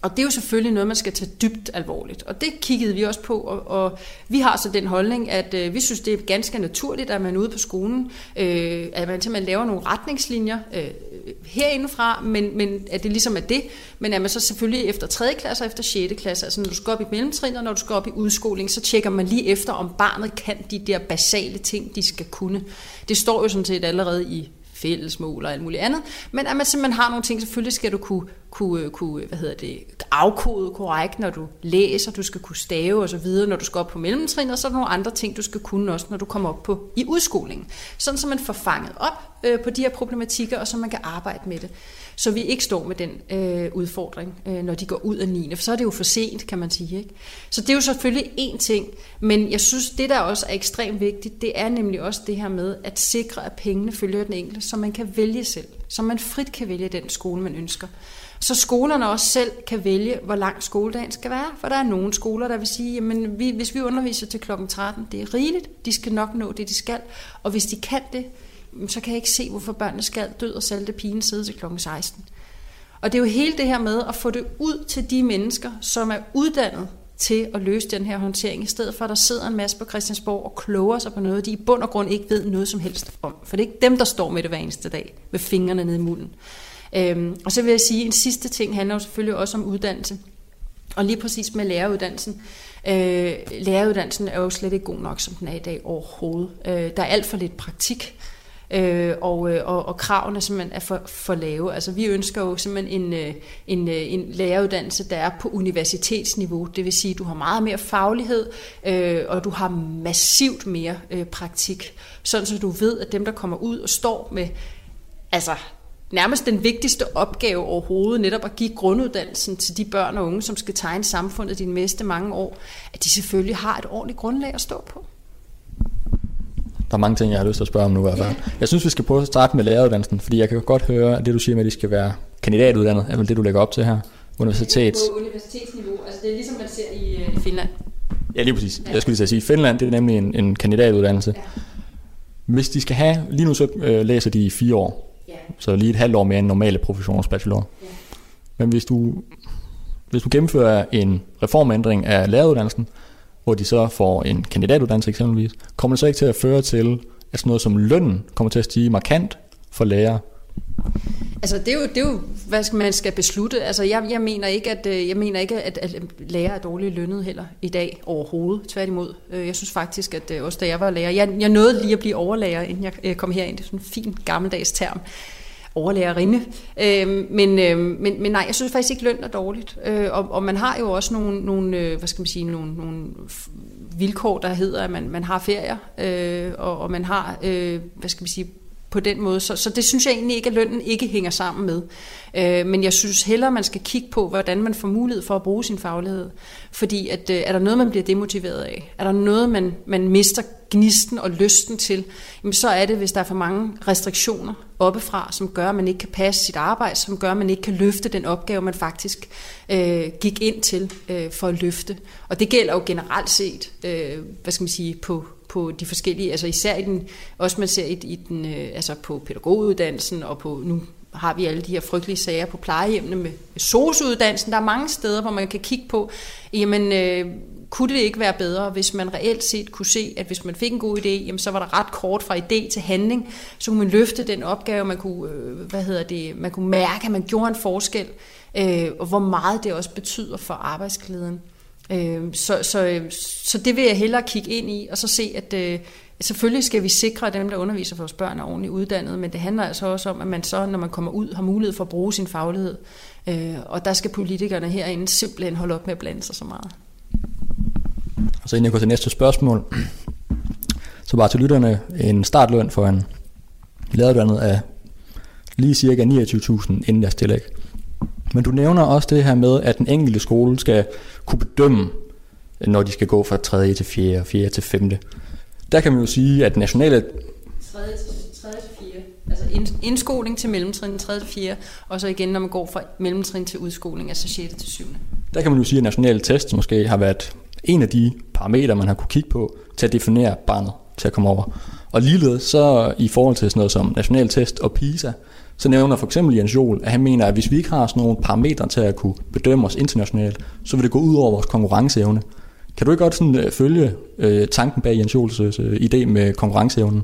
Og det er jo selvfølgelig noget, man skal tage dybt alvorligt. Og det kiggede vi også på, og, og vi har så den holdning, at øh, vi synes, det er ganske naturligt, at man ude på skolen, øh, at man simpelthen laver nogle retningslinjer øh, herindefra, men, men at det ligesom er det, men at man så selvfølgelig efter 3. klasse og efter 6. klasse, altså når du skal op i mellemtrin, og når du skal op i udskoling, så tjekker man lige efter, om barnet kan de der basale ting, de skal kunne. Det står jo sådan set allerede i fællesmål og alt muligt andet, men at man simpelthen har nogle ting, selvfølgelig skal du kunne, kunne, øh, kunne hvad hedder det, afkode korrekt, når du læser, du skal kunne stave og så videre, når du skal op på mellemtrin, og så er der nogle andre ting, du skal kunne også, når du kommer op på i udskolingen. Sådan, så man får fanget op øh, på de her problematikker, og så man kan arbejde med det så vi ikke står med den øh, udfordring, øh, når de går ud af 9. For så er det jo for sent, kan man sige. Ikke? Så det er jo selvfølgelig én ting, men jeg synes, det der også er ekstremt vigtigt, det er nemlig også det her med at sikre, at pengene følger den enkelte, så man kan vælge selv, så man frit kan vælge den skole, man ønsker. Så skolerne også selv kan vælge, hvor lang skoledagen skal være. For der er nogle skoler, der vil sige, at vi, hvis vi underviser til kl. 13, det er rigeligt, de skal nok nå det, de skal. Og hvis de kan det, så kan jeg ikke se, hvorfor børnene skal død og salte pigen sidde til kl. 16. Og det er jo hele det her med at få det ud til de mennesker, som er uddannet til at løse den her håndtering, i stedet for at der sidder en masse på Christiansborg og kloger sig på noget, de i bund og grund ikke ved noget som helst om. For det er ikke dem, der står med det hver eneste dag, med fingrene nede i mulden. Øhm, og så vil jeg sige, at en sidste ting handler jo selvfølgelig også om uddannelse. Og lige præcis med læreruddannelsen. Øh, læreruddannelsen er jo slet ikke god nok, som den er i dag overhovedet. Øh, der er alt for lidt praktik øh, og, øh, og, og kravene simpelthen er for, for lave. Altså vi ønsker jo simpelthen en, øh, en, øh, en læreruddannelse, der er på universitetsniveau. Det vil sige, at du har meget mere faglighed, øh, og du har massivt mere øh, praktik. Sådan så du ved, at dem, der kommer ud og står med altså nærmest den vigtigste opgave overhovedet, netop at give grunduddannelsen til de børn og unge, som skal tegne samfundet de næste mange år, at de selvfølgelig har et ordentligt grundlag at stå på. Der er mange ting, jeg har lyst til at spørge om nu i hvert fald. Jeg synes, vi skal prøve at starte med læreruddannelsen, fordi jeg kan godt høre, at det du siger med, at de skal være kandidatuddannet, er vel det, du lægger op til her? Universitets. På universitetsniveau, altså det er ligesom man ser i uh, Finland. Ja, lige præcis. Ja. Jeg skulle lige sige, Finland det er nemlig en, en kandidatuddannelse. Ja. Hvis de skal have, lige nu så øh, læser de i fire år, ja. så lige et halvt år mere end normale professionsbachelor. Ja. Men hvis du, hvis du gennemfører en reformændring af læreruddannelsen, hvor de så får en kandidatuddannelse eksempelvis, kommer det så ikke til at føre til, at sådan noget som lønnen kommer til at stige markant for lærere? Altså det er jo, det er jo hvad skal man skal beslutte. Altså jeg, jeg mener ikke, at, øh, jeg mener ikke at, at lærer er dårligt lønnet heller i dag overhovedet. Tværtimod. Øh, jeg synes faktisk, at øh, også da jeg var lærer, jeg, jeg nåede lige at blive overlærer, inden jeg kom herind. Det er sådan en fin gammeldags term overlærerinde. Øh, men, øh, men, men nej, jeg synes faktisk ikke, løn er dårligt. Øh, og, og man har jo også nogle, nogle øh, hvad skal man sige, nogle, nogle vilkår, der hedder, at man, man har ferier, øh, og, og man har, øh, hvad skal man sige, på den måde. Så, så det synes jeg egentlig ikke, at lønnen ikke hænger sammen med. Øh, men jeg synes hellere, man skal kigge på, hvordan man får mulighed for at bruge sin faglighed. Fordi at, øh, er der noget, man bliver demotiveret af? Er der noget, man, man mister gnisten og lysten til? Jamen, så er det, hvis der er for mange restriktioner oppefra, som gør, at man ikke kan passe sit arbejde, som gør, at man ikke kan løfte den opgave, man faktisk øh, gik ind til øh, for at løfte. Og det gælder jo generelt set, øh, hvad skal man sige, på på de forskellige, altså især i den, også man ser i, i den, øh, altså på pædagoguddannelsen og på, nu har vi alle de her frygtelige sager på plejehjemmene med sosuddannelsen. Der er mange steder, hvor man kan kigge på, jamen, øh, kunne det ikke være bedre, hvis man reelt set kunne se, at hvis man fik en god idé, jamen, så var der ret kort fra idé til handling, så kunne man løfte den opgave, man kunne, øh, hvad hedder det, man kunne mærke, at man gjorde en forskel, øh, og hvor meget det også betyder for arbejdsglæden. Øh, så, så, øhm, så det vil jeg hellere kigge ind i, og så se, at øh, selvfølgelig skal vi sikre, at dem, der underviser vores børn, er ordentligt uddannet, men det handler altså også om, at man så, når man kommer ud, har mulighed for at bruge sin faglighed. Øh, og der skal politikerne herinde simpelthen holde op med at blande sig så meget. Og så inden jeg går til næste spørgsmål, så bare til lytterne en startløn for en læreruddannet af lige cirka 29.000 inden deres tillæg. Men du nævner også det her med, at den enkelte skole skal kunne bedømme, når de skal gå fra 3. til 4. og 4. til 5. Der kan man jo sige, at nationale... 3. til 3. til 4. Altså indskoling til mellemtrin 3. til 4, og så igen, når man går fra mellemtrin til udskoling, altså 6. til 7. Der kan man jo sige, at nationale test måske har været en af de parametre, man har kunne kigge på til at definere barnet til at komme over. Og ligeledes så i forhold til sådan noget som national test og PISA, så nævner for eksempel Jens Jol, at han mener, at hvis vi ikke har sådan nogle parametre til at kunne bedømme os internationalt, så vil det gå ud over vores konkurrenceevne. Kan du ikke godt sådan, øh, følge øh, tanken bag Jens Jols øh, idé med konkurrenceevnen?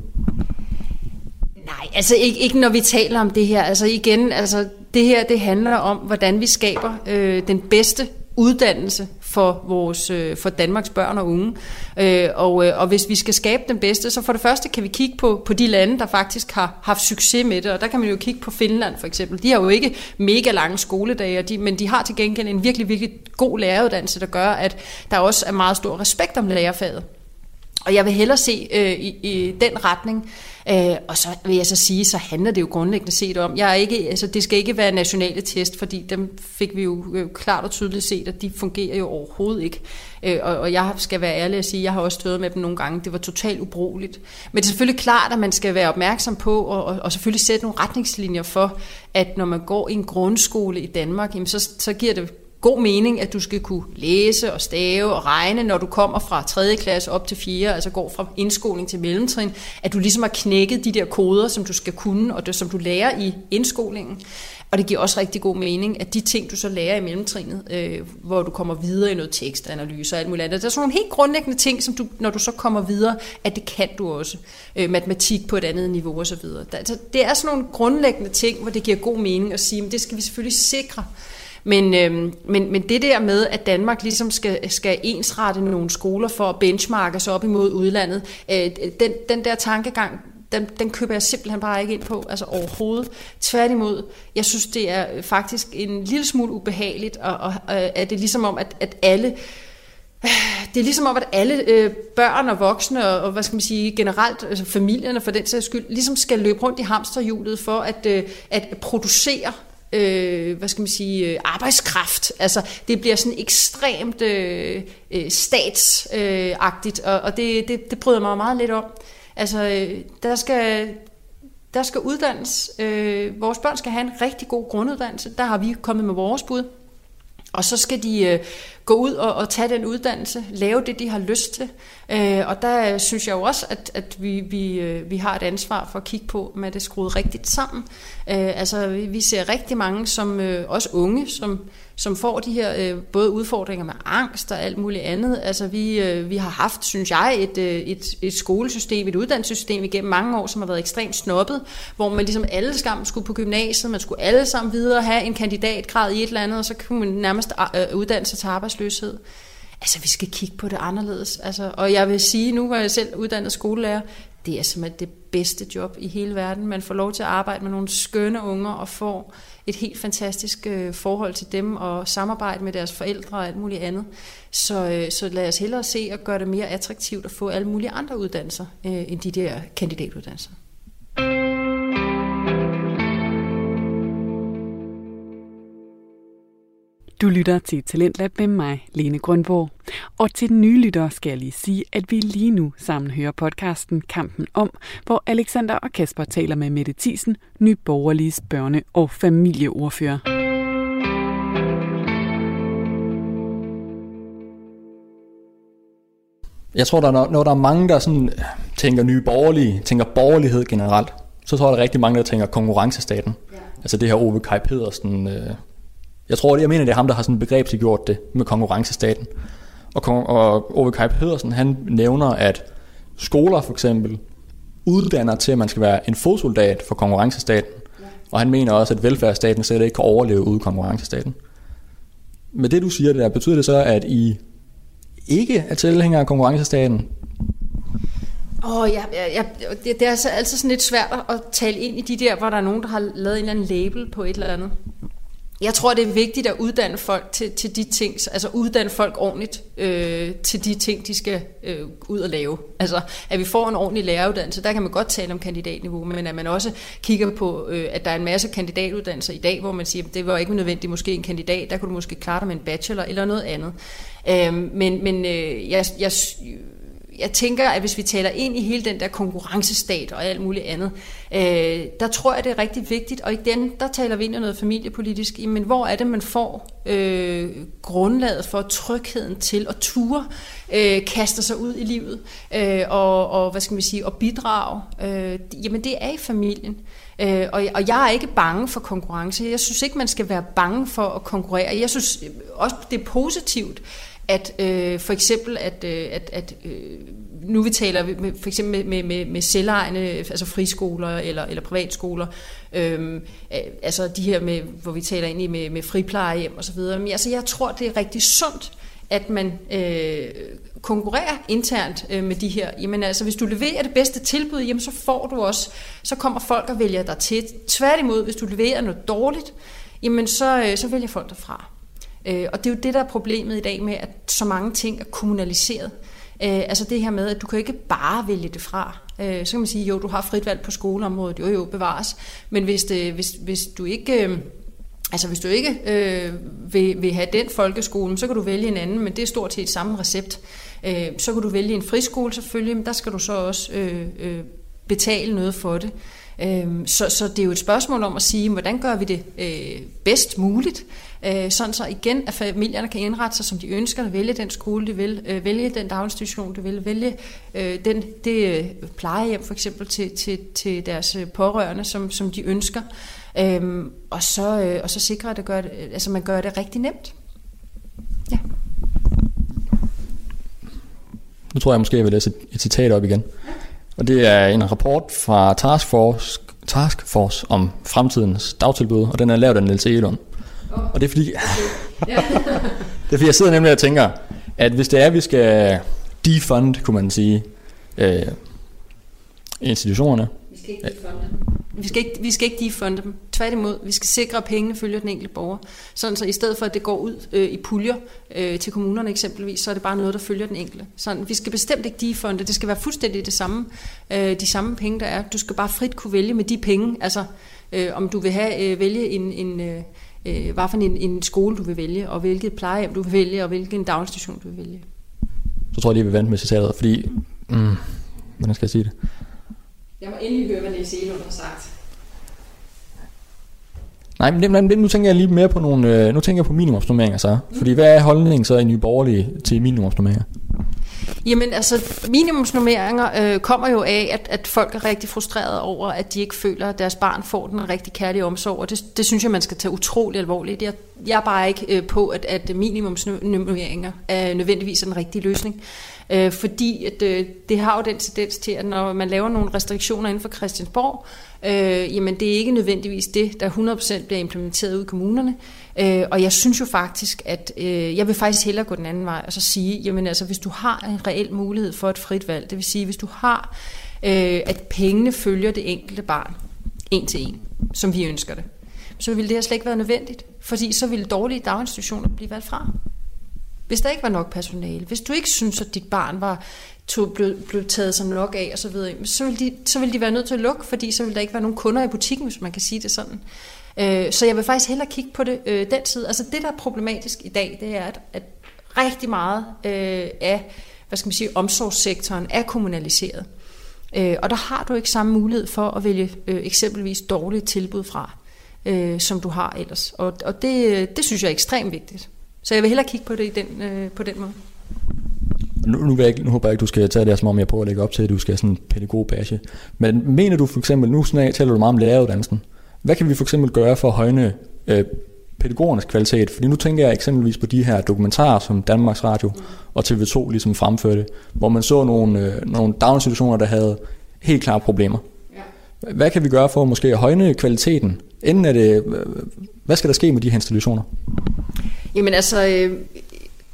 Nej, altså ikke, ikke når vi taler om det her. Altså igen, altså det her det handler om, hvordan vi skaber øh, den bedste uddannelse for, vores, øh, for Danmarks børn og unge. Øh, og, øh, og hvis vi skal skabe den bedste, så for det første kan vi kigge på, på de lande, der faktisk har haft succes med det. Og der kan man jo kigge på Finland for eksempel. De har jo ikke mega lange skoledage, de, men de har til gengæld en virkelig, virkelig god læreruddannelse, der gør, at der også er meget stor respekt om lærerfaget. Og jeg vil hellere se øh, i, i den retning. Øh, og så vil jeg så sige, så handler det jo grundlæggende set om, jeg er ikke, altså det skal ikke være nationale test, fordi dem fik vi jo øh, klart og tydeligt set, at de fungerer jo overhovedet ikke. Øh, og, og jeg skal være ærlig at sige, jeg har også stået med dem nogle gange, det var totalt ubrugeligt. Men det er selvfølgelig klart, at man skal være opmærksom på, og, og, og selvfølgelig sætte nogle retningslinjer for, at når man går i en grundskole i Danmark, jamen så, så giver det god mening, at du skal kunne læse og stave og regne, når du kommer fra 3. klasse op til 4., altså går fra indskoling til mellemtrin, at du ligesom har knækket de der koder, som du skal kunne, og det, som du lærer i indskolingen. Og det giver også rigtig god mening, at de ting, du så lærer i mellemtrinet, øh, hvor du kommer videre i noget tekstanalyse og alt muligt andet, der er sådan nogle helt grundlæggende ting, som du, når du så kommer videre, at det kan du også. Øh, matematik på et andet niveau osv. Altså, det er sådan nogle grundlæggende ting, hvor det giver god mening at sige, men det skal vi selvfølgelig sikre. Men, øh, men, men det der med, at Danmark ligesom skal, skal ensrette nogle skoler for at benchmarke sig op imod udlandet, øh, den, den der tankegang, den, den køber jeg simpelthen bare ikke ind på, altså overhovedet. Tværtimod, jeg synes, det er faktisk en lille smule ubehageligt, og, og, og at det er ligesom om, at, at alle øh, det er ligesom om, at alle øh, børn og voksne, og, og hvad skal man sige, generelt altså familierne for den sags skyld, ligesom skal løbe rundt i hamsterhjulet for at, øh, at producere øh, hvad skal man sige, øh, arbejdskraft. Altså, det bliver sådan ekstremt øh, øh, statsagtigt, og, og det, det, det bryder mig meget lidt om. Altså, øh, der skal, der skal uddannes. Øh, vores børn skal have en rigtig god grunduddannelse. Der har vi kommet med vores bud. Og så skal de øh, gå ud og, og tage den uddannelse, lave det, de har lyst til. Øh, og der synes jeg jo også, at, at vi, vi, øh, vi har et ansvar for at kigge på, om det er skruet rigtigt sammen. Øh, altså, vi, vi ser rigtig mange, som øh, også unge, som som får de her øh, både udfordringer med angst og alt muligt andet. Altså vi, øh, vi har haft, synes jeg, et, øh, et, et skolesystem, et uddannelsessystem igennem mange år, som har været ekstremt snobbet, hvor man ligesom alle sammen skulle på gymnasiet, man skulle alle sammen videre have en kandidatgrad i et eller andet, og så kunne man nærmest øh, uddanne sig til arbejdsløshed. Altså, vi skal kigge på det anderledes. Altså, og jeg vil sige, nu var jeg selv uddannet skolelærer, det er simpelthen det bedste job i hele verden. Man får lov til at arbejde med nogle skønne unger og får et helt fantastisk øh, forhold til dem og samarbejde med deres forældre og alt muligt andet. Så, øh, så lad os hellere se og gøre det mere attraktivt at få alle mulige andre uddannelser øh, end de der kandidatuddannelser. Du lytter til Talentlab med mig, Lene Grundborg. Og til den nye lytter skal jeg lige sige, at vi lige nu sammen hører podcasten Kampen om, hvor Alexander og Kasper taler med Mette Thiesen, nyborgerliges børne- og familieordfører. Jeg tror, der er, når der er mange, der sådan tænker nye borgerlige, tænker borgerlighed generelt, så tror jeg, der er rigtig mange, der tænker konkurrencestaten. Ja. Altså det her Ove Kai Pedersen, øh, jeg tror, jeg mener, det er ham, der har sådan begrebsgjort det med konkurrencestaten. Og, og Ove Kai Pedersen, han nævner, at skoler for eksempel uddanner til, at man skal være en fodsoldat for konkurrencestaten. Ja. Og han mener også, at velfærdsstaten slet ikke kan overleve ude konkurrencestaten. Med det, du siger det der, betyder det så, at I ikke er tilhængere af konkurrencestaten? Åh, oh, ja, ja, det, det er altså altid sådan lidt svært at tale ind i de der, hvor der er nogen, der har lavet en eller anden label på et eller andet jeg tror, det er vigtigt at uddanne folk til, til de ting, altså uddanne folk ordentligt øh, til de ting, de skal øh, ud og lave. Altså, at vi får en ordentlig læreruddannelse, der kan man godt tale om kandidatniveau, men at man også kigger på, øh, at der er en masse kandidatuddannelser i dag, hvor man siger, at det var ikke nødvendigt måske en kandidat, der kunne du måske klare dig med en bachelor eller noget andet. Øh, men men øh, jeg, jeg jeg tænker, at hvis vi taler ind i hele den der konkurrencestat og alt muligt andet, øh, der tror jeg, det er rigtig vigtigt. Og igen, der taler vi ind i noget familiepolitisk. Men hvor er det, man får øh, grundlaget for trygheden til at ture, øh, kaste sig ud i livet øh, og, og, hvad skal man sige, og bidrage? Øh, jamen, det er i familien. Øh, og, og jeg er ikke bange for konkurrence. Jeg synes ikke, man skal være bange for at konkurrere. Jeg synes øh, også, det er positivt, at øh, for eksempel, at, øh, at, at øh, nu vi taler med, for eksempel med, med, med selvejende, altså friskoler eller, eller privatskoler, øhm, øh, altså de her med, hvor vi taler ind i med, med friplejehjem og så videre. Men altså, jeg tror, det er rigtig sundt, at man øh, konkurrerer internt øh, med de her. Jamen altså, hvis du leverer det bedste tilbud, jamen så får du også, så kommer folk og vælger dig til. Tværtimod, hvis du leverer noget dårligt, jamen så, øh, så vælger folk dig fra. Øh, og det er jo det, der er problemet i dag med, at så mange ting er kommunaliseret. Øh, altså det her med, at du kan ikke bare vælge det fra. Øh, så kan man sige, jo, du har frit valg på skoleområdet, jo jo, bevares. Men hvis, det, hvis, hvis du ikke... Øh, Altså hvis du ikke øh, vil, vil have den folkeskole, så kan du vælge en anden, men det er stort set samme recept. Øh, så kan du vælge en friskole selvfølgelig, men der skal du så også øh, øh, betale noget for det. Øh, så, så det er jo et spørgsmål om at sige, hvordan gør vi det øh, bedst muligt, øh, sådan så igen, at familierne kan indrette sig, som de ønsker, vælge den skole, de vil, øh, vælge den daginstitution, de vil, vælge øh, den, det øh, plejehjem for eksempel til, til, til deres øh, pårørende, som, som de ønsker, øh, og, så, øh, og så sikre, at det gør altså man gør det rigtig nemt. Ja. Nu tror jeg måske, jeg vil læse et, et citat op igen. Og det er en rapport fra Task Force, Task Force om fremtidens dagtilbud, og den er lavet af Niels Egelund. Og det er fordi, det er fordi, jeg sidder nemlig og tænker, at hvis det er, at vi skal defund, kunne man sige, øh, institutionerne. Vi skal ikke defunde dem. Vi skal ikke, vi skal ikke defunde dem. Tværtimod, vi skal sikre, at pengene følger den enkelte borger. Sådan så i stedet for, at det går ud øh, i puljer øh, til kommunerne eksempelvis, så er det bare noget, der følger den enkelte. Sådan, vi skal bestemt ikke defunde. Det skal være fuldstændig det samme, øh, de samme penge, der er. Du skal bare frit kunne vælge med de penge. Altså, øh, om du vil have øh, vælge en, en øh, øh, hvad for en, en skole du vil vælge, og hvilket plejehjem du vil vælge, og hvilken daginstitution du vil vælge. Så tror jeg lige, vi vente med citatet, fordi... Mm, hvordan skal jeg sige det? Jeg må endelig høre, hvad Niels Elund har sagt. Nej, men, men nu tænker jeg lige mere på nogle, øh, nu tænker jeg på minimumsnummeringer så. Mm. Fordi hvad er holdningen så i Nye Borgerlige til minimumsnummeringer? Jamen altså, minimumsnummeringer øh, kommer jo af, at, at folk er rigtig frustrerede over, at de ikke føler, at deres barn får den rigtig kærlige omsorg, og det, det synes jeg, man skal tage utrolig alvorligt. Jeg, jeg er bare ikke øh, på, at, at minimumsnummeringer er nødvendigvis en rigtig løsning. Øh, fordi at, øh, det har jo den tendens til, at når man laver nogle restriktioner inden for Christiansborg, øh, jamen det er ikke nødvendigvis det, der 100% bliver implementeret ud i kommunerne. Øh, og jeg synes jo faktisk, at øh, jeg vil faktisk hellere gå den anden vej og så sige, jamen altså hvis du har en reel mulighed for et frit valg, det vil sige, hvis du har, øh, at pengene følger det enkelte barn, en til en, som vi ønsker det, så ville det her slet ikke være nødvendigt, fordi så ville dårlige daginstitutioner blive valgt fra. Hvis der ikke var nok personale, hvis du ikke synes, at dit barn var tog, blev, blev taget sig nok af og så videre, så ville, de, så ville de være nødt til at lukke, fordi så ville der ikke være nogen kunder i butikken, hvis man kan sige det sådan. Øh, så jeg vil faktisk hellere kigge på det øh, den side. Altså det, der er problematisk i dag, det er, at, at rigtig meget øh, af hvad skal man sige, omsorgssektoren er kommunaliseret. Øh, og der har du ikke samme mulighed for at vælge øh, eksempelvis dårlige tilbud fra, øh, som du har ellers. Og, og det, det synes jeg er ekstremt vigtigt. Så jeg vil hellere kigge på det i den, øh, på den måde. Nu, nu, vil jeg ikke, nu håber jeg ikke, du skal tage det som om jeg prøver at lægge op til, at du skal sådan pædagogbashe. Men mener du for eksempel, nu taler du meget om læreruddannelsen, hvad kan vi for eksempel gøre for at højne øh, pædagogernes kvalitet? Fordi nu tænker jeg eksempelvis på de her dokumentarer, som Danmarks Radio og TV2 ligesom fremførte, hvor man så nogle, øh, nogle daginstitutioner, der havde helt klare problemer. Hvad kan vi gøre for måske at højne kvaliteten? Inden er det, hvad skal der ske med de her institutioner? Jamen altså, øh,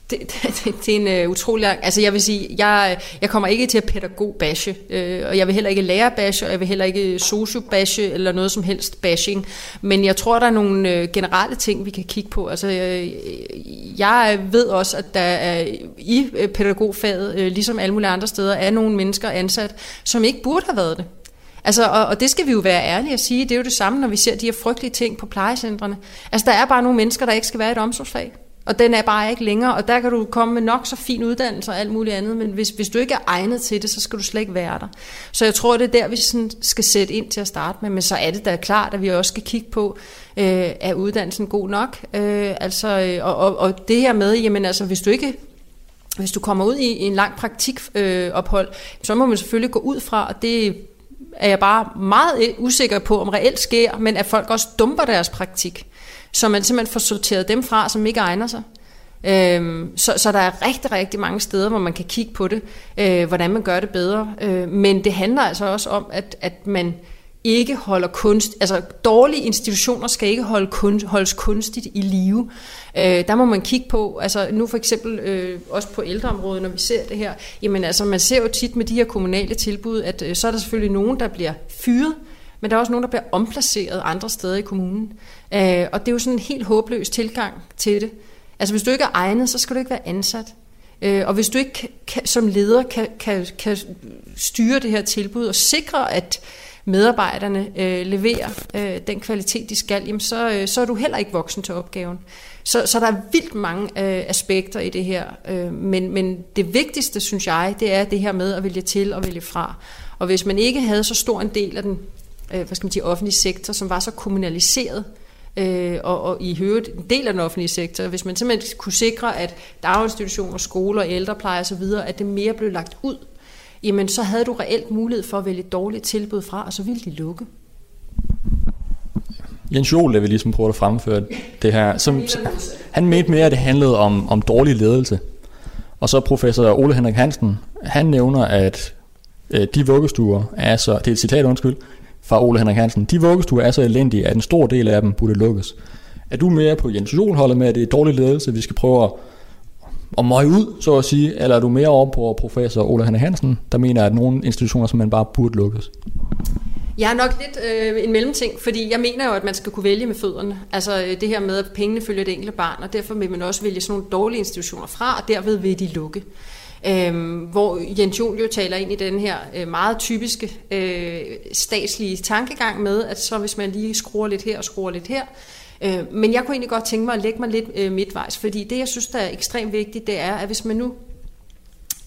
det, det, det er en uh, utrolig lang... Altså jeg vil sige, jeg, jeg kommer ikke til at pædagog bashe, øh, og jeg vil heller ikke lære bashe, og jeg vil heller ikke socio bashe, eller noget som helst bashing. Men jeg tror, der er nogle øh, generelle ting, vi kan kigge på. Altså øh, jeg ved også, at der er i øh, pædagogfaget, øh, ligesom alle mulige andre steder, er nogle mennesker ansat, som ikke burde have været det. Altså, og, og det skal vi jo være ærlige at sige, det er jo det samme, når vi ser de her frygtelige ting på plejecentrene. Altså, der er bare nogle mennesker, der ikke skal være i et omsorgsfag. Og den er bare ikke længere, og der kan du komme med nok så fin uddannelse og alt muligt andet, men hvis, hvis du ikke er egnet til det, så skal du slet ikke være der. Så jeg tror, det er der, vi sådan skal sætte ind til at starte med, men så er det da klart, at vi også skal kigge på, øh, er uddannelsen god nok? Øh, altså, øh, og, og, og det her med, jamen altså, hvis du ikke hvis du kommer ud i en lang praktikophold, øh, så må man selvfølgelig gå ud fra, og det er jeg bare meget usikker på, om reelt sker, men at folk også dumper deres praktik så man simpelthen får sorteret dem fra, som ikke egner sig. Øhm, så, så der er rigtig, rigtig mange steder, hvor man kan kigge på det, øh, hvordan man gør det bedre. Øh, men det handler altså også om, at, at man ikke holder kunst, altså dårlige institutioner skal ikke holde kunst, holdes kunstigt i live. Øh, der må man kigge på, altså nu for eksempel øh, også på ældreområdet, når vi ser det her, jamen altså man ser jo tit med de her kommunale tilbud, at øh, så er der selvfølgelig nogen, der bliver fyret, men der er også nogen, der bliver omplaceret andre steder i kommunen. Øh, og det er jo sådan en helt håbløs tilgang til det. Altså hvis du ikke er egnet, så skal du ikke være ansat. Øh, og hvis du ikke kan, som leder kan, kan, kan styre det her tilbud og sikre, at medarbejderne øh, leverer øh, den kvalitet, de skal, jamen så, øh, så er du heller ikke voksen til opgaven. Så, så der er vildt mange øh, aspekter i det her. Øh, men, men det vigtigste, synes jeg, det er det her med at vælge til og vælge fra. Og hvis man ikke havde så stor en del af den øh, hvad skal man sige, offentlige sektor, som var så kommunaliseret, øh, og, og i høvet en del af den offentlige sektor, hvis man simpelthen kunne sikre, at daginstitutioner, skoler, ældrepleje osv., at det mere blev lagt ud, jamen så havde du reelt mulighed for at vælge et dårligt tilbud fra, og så ville de lukke. Jens Jol, der vil ligesom prøve at fremføre det her, som, han mente mere, at det handlede om, om dårlig ledelse. Og så professor Ole Henrik Hansen, han nævner, at øh, de vuggestuer er så, det er et citat undskyld, fra Ole Henrik Hansen. De vuggestuer er så elendige, at en stor del af dem burde lukkes. Er du mere på Jens Jol holdet med, at det er dårlig ledelse, vi skal prøve at, at møge ud, så at sige, eller er du mere over på professor Ole Henrik Hansen, der mener, at nogle institutioner simpelthen bare burde lukkes? Jeg er nok lidt øh, en mellemting, fordi jeg mener jo, at man skal kunne vælge med fødderne. Altså øh, det her med, at pengene følger det enkelte barn, og derfor vil man også vælge sådan nogle dårlige institutioner fra, og derved vil de lukke. Øhm, hvor Jens Jol jo taler ind i den her øh, meget typiske øh, statslige tankegang med, at så hvis man lige skruer lidt her og skruer lidt her, øh, men jeg kunne egentlig godt tænke mig at lægge mig lidt øh, midtvejs, fordi det, jeg synes, der er ekstremt vigtigt, det er, at hvis man nu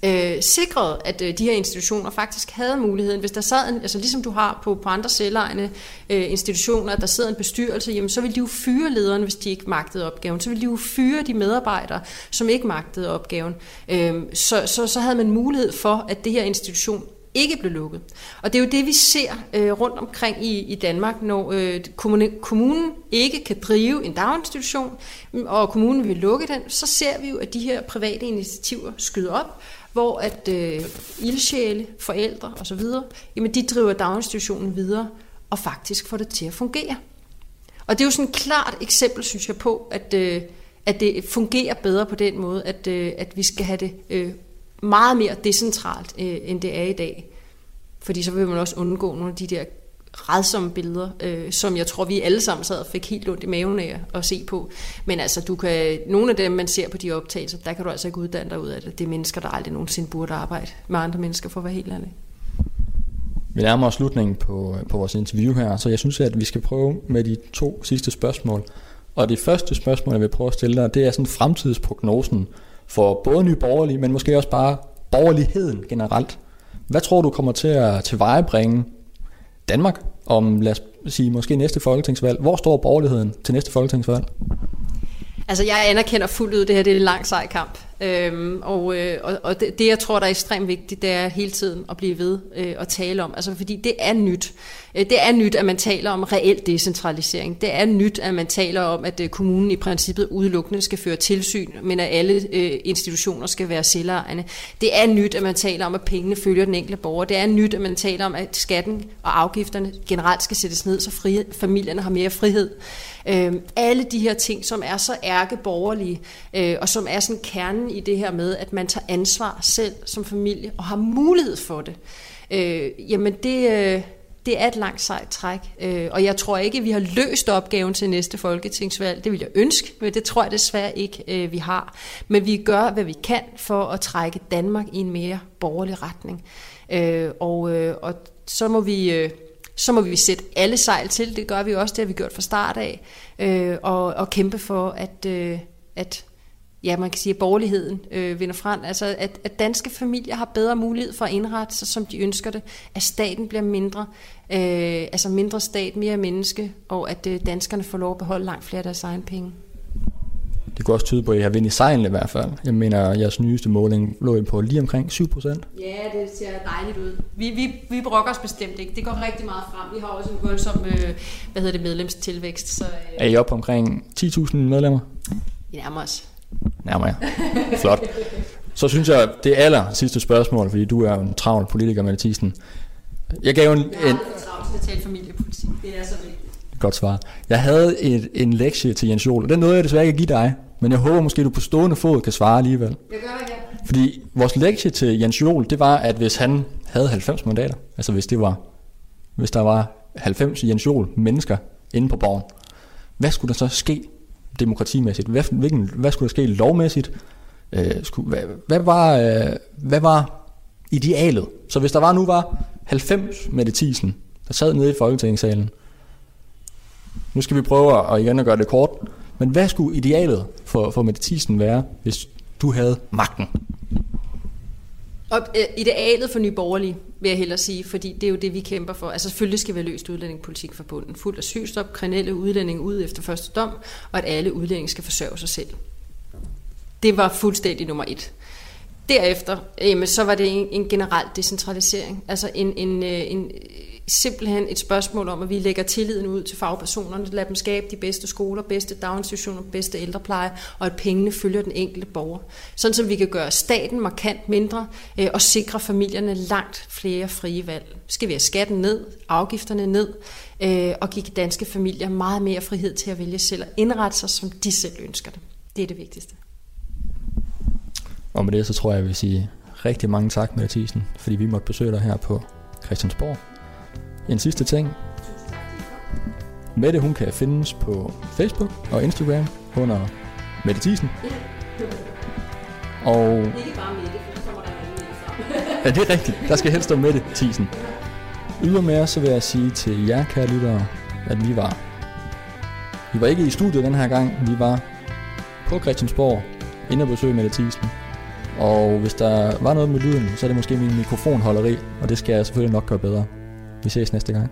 øh, sikrede, at øh, de her institutioner faktisk havde muligheden. Hvis der sad, en, altså ligesom du har på, på andre selvegne øh, institutioner, der sidder en bestyrelse, jamen, så ville de jo fyre lederen, hvis de ikke magtede opgaven. Så ville de jo fyre de medarbejdere, som ikke magtede opgaven. Øh, så, så, så havde man mulighed for, at det her institution ikke blev lukket. Og det er jo det, vi ser øh, rundt omkring i, i Danmark, når øh, kommunen, kommunen ikke kan drive en daginstitution, mm, og kommunen vil lukke den, så ser vi jo, at de her private initiativer skyder op, hvor at øh, ildsjæle, forældre osv., jamen de driver daginstitutionen videre og faktisk får det til at fungere. Og det er jo sådan et klart eksempel, synes jeg, på, at, øh, at det fungerer bedre på den måde, at, øh, at vi skal have det øh, meget mere decentralt, øh, end det er i dag. Fordi så vil man også undgå nogle af de der redsomme billeder, øh, som jeg tror, vi alle sammen sad og fik helt ondt i maven af at se på. Men altså, du kan, nogle af dem, man ser på de optagelser, der kan du altså ikke uddanne dig ud af det. Det er mennesker, der aldrig nogensinde burde arbejde med andre mennesker, for at være helt ærlig. Vi nærmer os slutningen på, øh, på vores interview her, så jeg synes, at vi skal prøve med de to sidste spørgsmål. Og det første spørgsmål, jeg vil prøve at stille dig, det er sådan fremtidsprognosen for både nye borgerlige, men måske også bare borgerligheden generelt. Hvad tror du kommer til at tilvejebringe Danmark om, lad os sige, måske næste folketingsvalg. Hvor står borgerligheden til næste folketingsvalg? Altså, jeg anerkender fuldt ud, det her det er en lang sej kamp. Øhm, og øh, og, og det, det, jeg tror, der er ekstremt vigtigt, det er hele tiden at blive ved øh, at tale om. Altså, fordi det er nyt. Øh, det er nyt, at man taler om reel decentralisering. Det er nyt, at man taler om, at øh, kommunen i princippet udelukkende skal føre tilsyn, men at alle øh, institutioner skal være selvejende. Det er nyt, at man taler om, at pengene følger den enkelte borger. Det er nyt, at man taler om, at skatten og afgifterne generelt skal sættes ned, så fri, familierne har mere frihed. Øh, alle de her ting, som er så ærkeborgerlige, øh, og som er sådan kernen kernen i det her med, at man tager ansvar selv som familie og har mulighed for det. Øh, jamen det, øh, det er et langt sejt træk, øh, og jeg tror ikke, at vi har løst opgaven til næste folketingsvalg. Det vil jeg ønske, men det tror jeg desværre ikke, øh, vi har. Men vi gør, hvad vi kan for at trække Danmark i en mere borgerlig retning. Øh, og, øh, og så må vi... Øh, så må vi sætte alle sejl til, det gør vi også, det har vi gjort fra start af, øh, og, og kæmpe for, at, øh, at ja, man kan sige, at borgerligheden øh, vinder frem. Altså, at, at danske familier har bedre mulighed for at indrette sig, som de ønsker det. At staten bliver mindre, øh, altså mindre stat, mere menneske, og at øh, danskerne får lov at beholde langt flere af deres egen penge. Det kunne også tyde på, at I har vind i sejlen i hvert fald. Jeg mener, at jeres nyeste måling lå på lige omkring 7 procent. Ja, det ser dejligt ud. Vi, vi, vi brokker os bestemt ikke. Det går rigtig meget frem. Vi har også en voldsom øh, hvad hedder det, medlemstilvækst. Så, øh, er I oppe omkring 10.000 medlemmer? Vi nærmer os. Nærmer jeg. Flot. Så synes jeg, det aller sidste spørgsmål, fordi du er en travl politiker, Mette Thiesen. Jeg gav en... Jeg er en, travlt til at tale familiepolitik. Det er så vigtigt. Godt svar. Jeg havde et, en lektie til Jens Jol, den nåede jeg desværre ikke at give dig, men jeg håber måske, du på stående fod kan svare alligevel. Jeg gør det, ja. Fordi vores lektie til Jens Jol, det var, at hvis han havde 90 mandater, altså hvis det var, hvis der var 90 Jens Jol mennesker inde på borgen, hvad skulle der så ske demokratimæssigt? Hvad, hvilken, hvad skulle der ske lovmæssigt? Øh, skulle, hvad, hvad, var, øh, hvad var idealet? Så hvis der var nu var 90 med Thiesen, der sad nede i Folketingssalen, nu skal vi prøve at igen at gøre det kort, men hvad skulle idealet for, for Mette Thiesen være, hvis du havde magten? Og øh, idealet for Nye Borgerlige, vil jeg hellere sige, fordi det er jo det, vi kæmper for. Altså selvfølgelig skal vi have løst udlændingepolitik for bunden. Fuld asylstop, kriminelle udlændinge ud efter første dom, og at alle udlændinge skal forsørge sig selv. Det var fuldstændig nummer et. Derefter, øh, jamen, så var det en, en generel decentralisering. Altså en, en, øh, en, simpelthen et spørgsmål om, at vi lægger tilliden ud til fagpersonerne, lad dem skabe de bedste skoler, bedste daginstitutioner, bedste ældrepleje, og at pengene følger den enkelte borger. Sådan så vi kan gøre staten markant mindre øh, og sikre familierne langt flere frie valg. Skal vi have skatten ned, afgifterne ned, øh, og give danske familier meget mere frihed til at vælge selv og indrette sig, som de selv ønsker det. Det er det vigtigste. Og med det så tror jeg, jeg vil sige rigtig mange tak, med Thiesen, fordi vi måtte besøge dig her på Christiansborg. En sidste ting. Mette, hun kan findes på Facebook og Instagram under Mette Thiesen. Og... Ikke bare Mette, for så kommer der Ja, det er rigtigt. Der skal helst stå Mette Thiesen. Ydermere så vil jeg sige til jer, kære lyttere, at vi var... Vi var ikke i studiet den her gang. Vi var på Christiansborg, inde og besøge Mette Thiesen. Og hvis der var noget med lyden, så er det måske min mikrofonholderi, og det skal jeg selvfølgelig nok gøre bedre. Vi ses næste gang.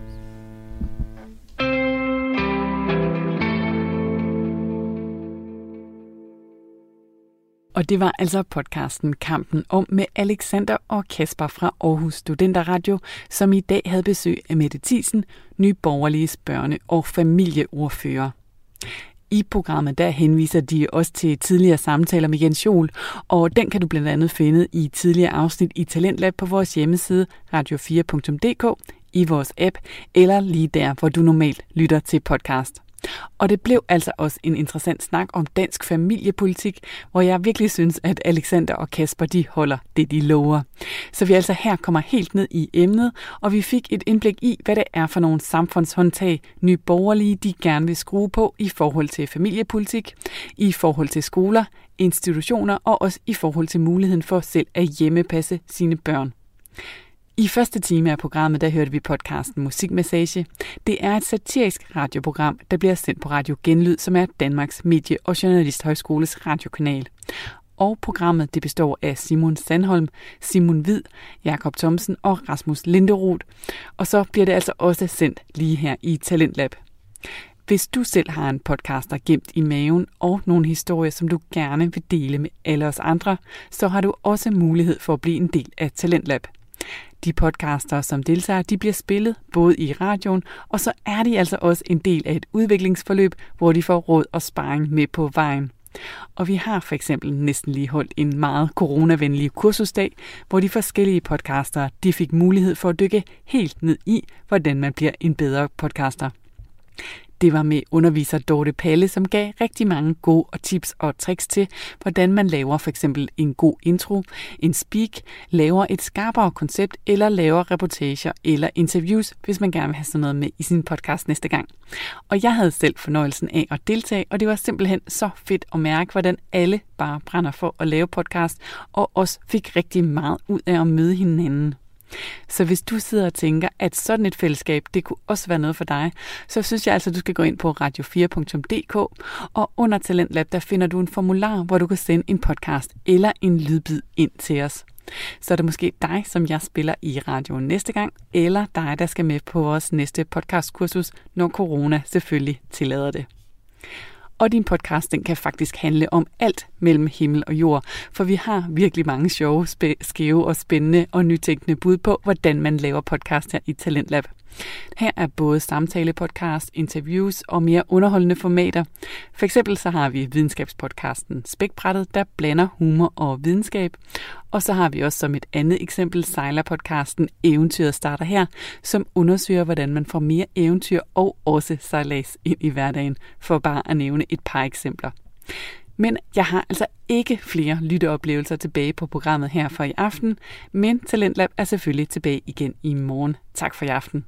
Og det var altså podcasten Kampen om med Alexander og Kasper fra Aarhus Studenterradio, som i dag havde besøg af Mette Thiesen, Nye Borgerliges børne- og familieordfører. I programmet der henviser de også til tidligere samtaler med Jens Jol, og den kan du blandt andet finde i tidligere afsnit i Talentlab på vores hjemmeside radio4.dk, i vores app eller lige der, hvor du normalt lytter til podcast. Og det blev altså også en interessant snak om dansk familiepolitik, hvor jeg virkelig synes, at Alexander og Kasper de holder det, de lover. Så vi altså her kommer helt ned i emnet, og vi fik et indblik i, hvad det er for nogle samfundshåndtag, nye borgerlige de gerne vil skrue på i forhold til familiepolitik, i forhold til skoler, institutioner og også i forhold til muligheden for selv at hjemmepasse sine børn. I første time af programmet, der hørte vi podcasten Musikmassage. Det er et satirisk radioprogram, der bliver sendt på Radio Genlyd, som er Danmarks Medie- og Journalisthøjskoles radiokanal. Og programmet det består af Simon Sandholm, Simon Hvid, Jakob Thomsen og Rasmus Linderoth. Og så bliver det altså også sendt lige her i Talentlab. Hvis du selv har en podcaster gemt i maven og nogle historier, som du gerne vil dele med alle os andre, så har du også mulighed for at blive en del af Talentlab. De podcaster, som deltager, de bliver spillet både i radioen, og så er de altså også en del af et udviklingsforløb, hvor de får råd og sparring med på vejen. Og vi har for eksempel næsten lige holdt en meget coronavenlig kursusdag, hvor de forskellige podcaster de fik mulighed for at dykke helt ned i, hvordan man bliver en bedre podcaster. Det var med underviser Dorte Palle, som gav rigtig mange gode og tips og tricks til, hvordan man laver for eksempel en god intro, en speak, laver et skarpere koncept eller laver reportager eller interviews, hvis man gerne vil have sådan noget med i sin podcast næste gang. Og jeg havde selv fornøjelsen af at deltage, og det var simpelthen så fedt at mærke, hvordan alle bare brænder for at lave podcast, og også fik rigtig meget ud af at møde hinanden. Så hvis du sidder og tænker, at sådan et fællesskab, det kunne også være noget for dig, så synes jeg altså, at du skal gå ind på radio4.dk, og under Talentlab, der finder du en formular, hvor du kan sende en podcast eller en lydbid ind til os. Så er det måske dig, som jeg spiller i radioen næste gang, eller dig, der skal med på vores næste podcastkursus, når corona selvfølgelig tillader det. Og din podcast, den kan faktisk handle om alt mellem himmel og jord, for vi har virkelig mange sjove, skæve og spændende og nytænkende bud på, hvordan man laver podcast her i Talentlab. Her er både samtale-podcast, interviews og mere underholdende formater. For eksempel så har vi videnskabspodcasten Spækbrættet, der blander humor og videnskab. Og så har vi også som et andet eksempel sejlerpodcasten Eventyret starter her, som undersøger, hvordan man får mere eventyr og også sejlads ind i hverdagen, for bare at nævne et par eksempler. Men jeg har altså ikke flere lytteoplevelser tilbage på programmet her for i aften, men Talentlab er selvfølgelig tilbage igen i morgen. Tak for i aften.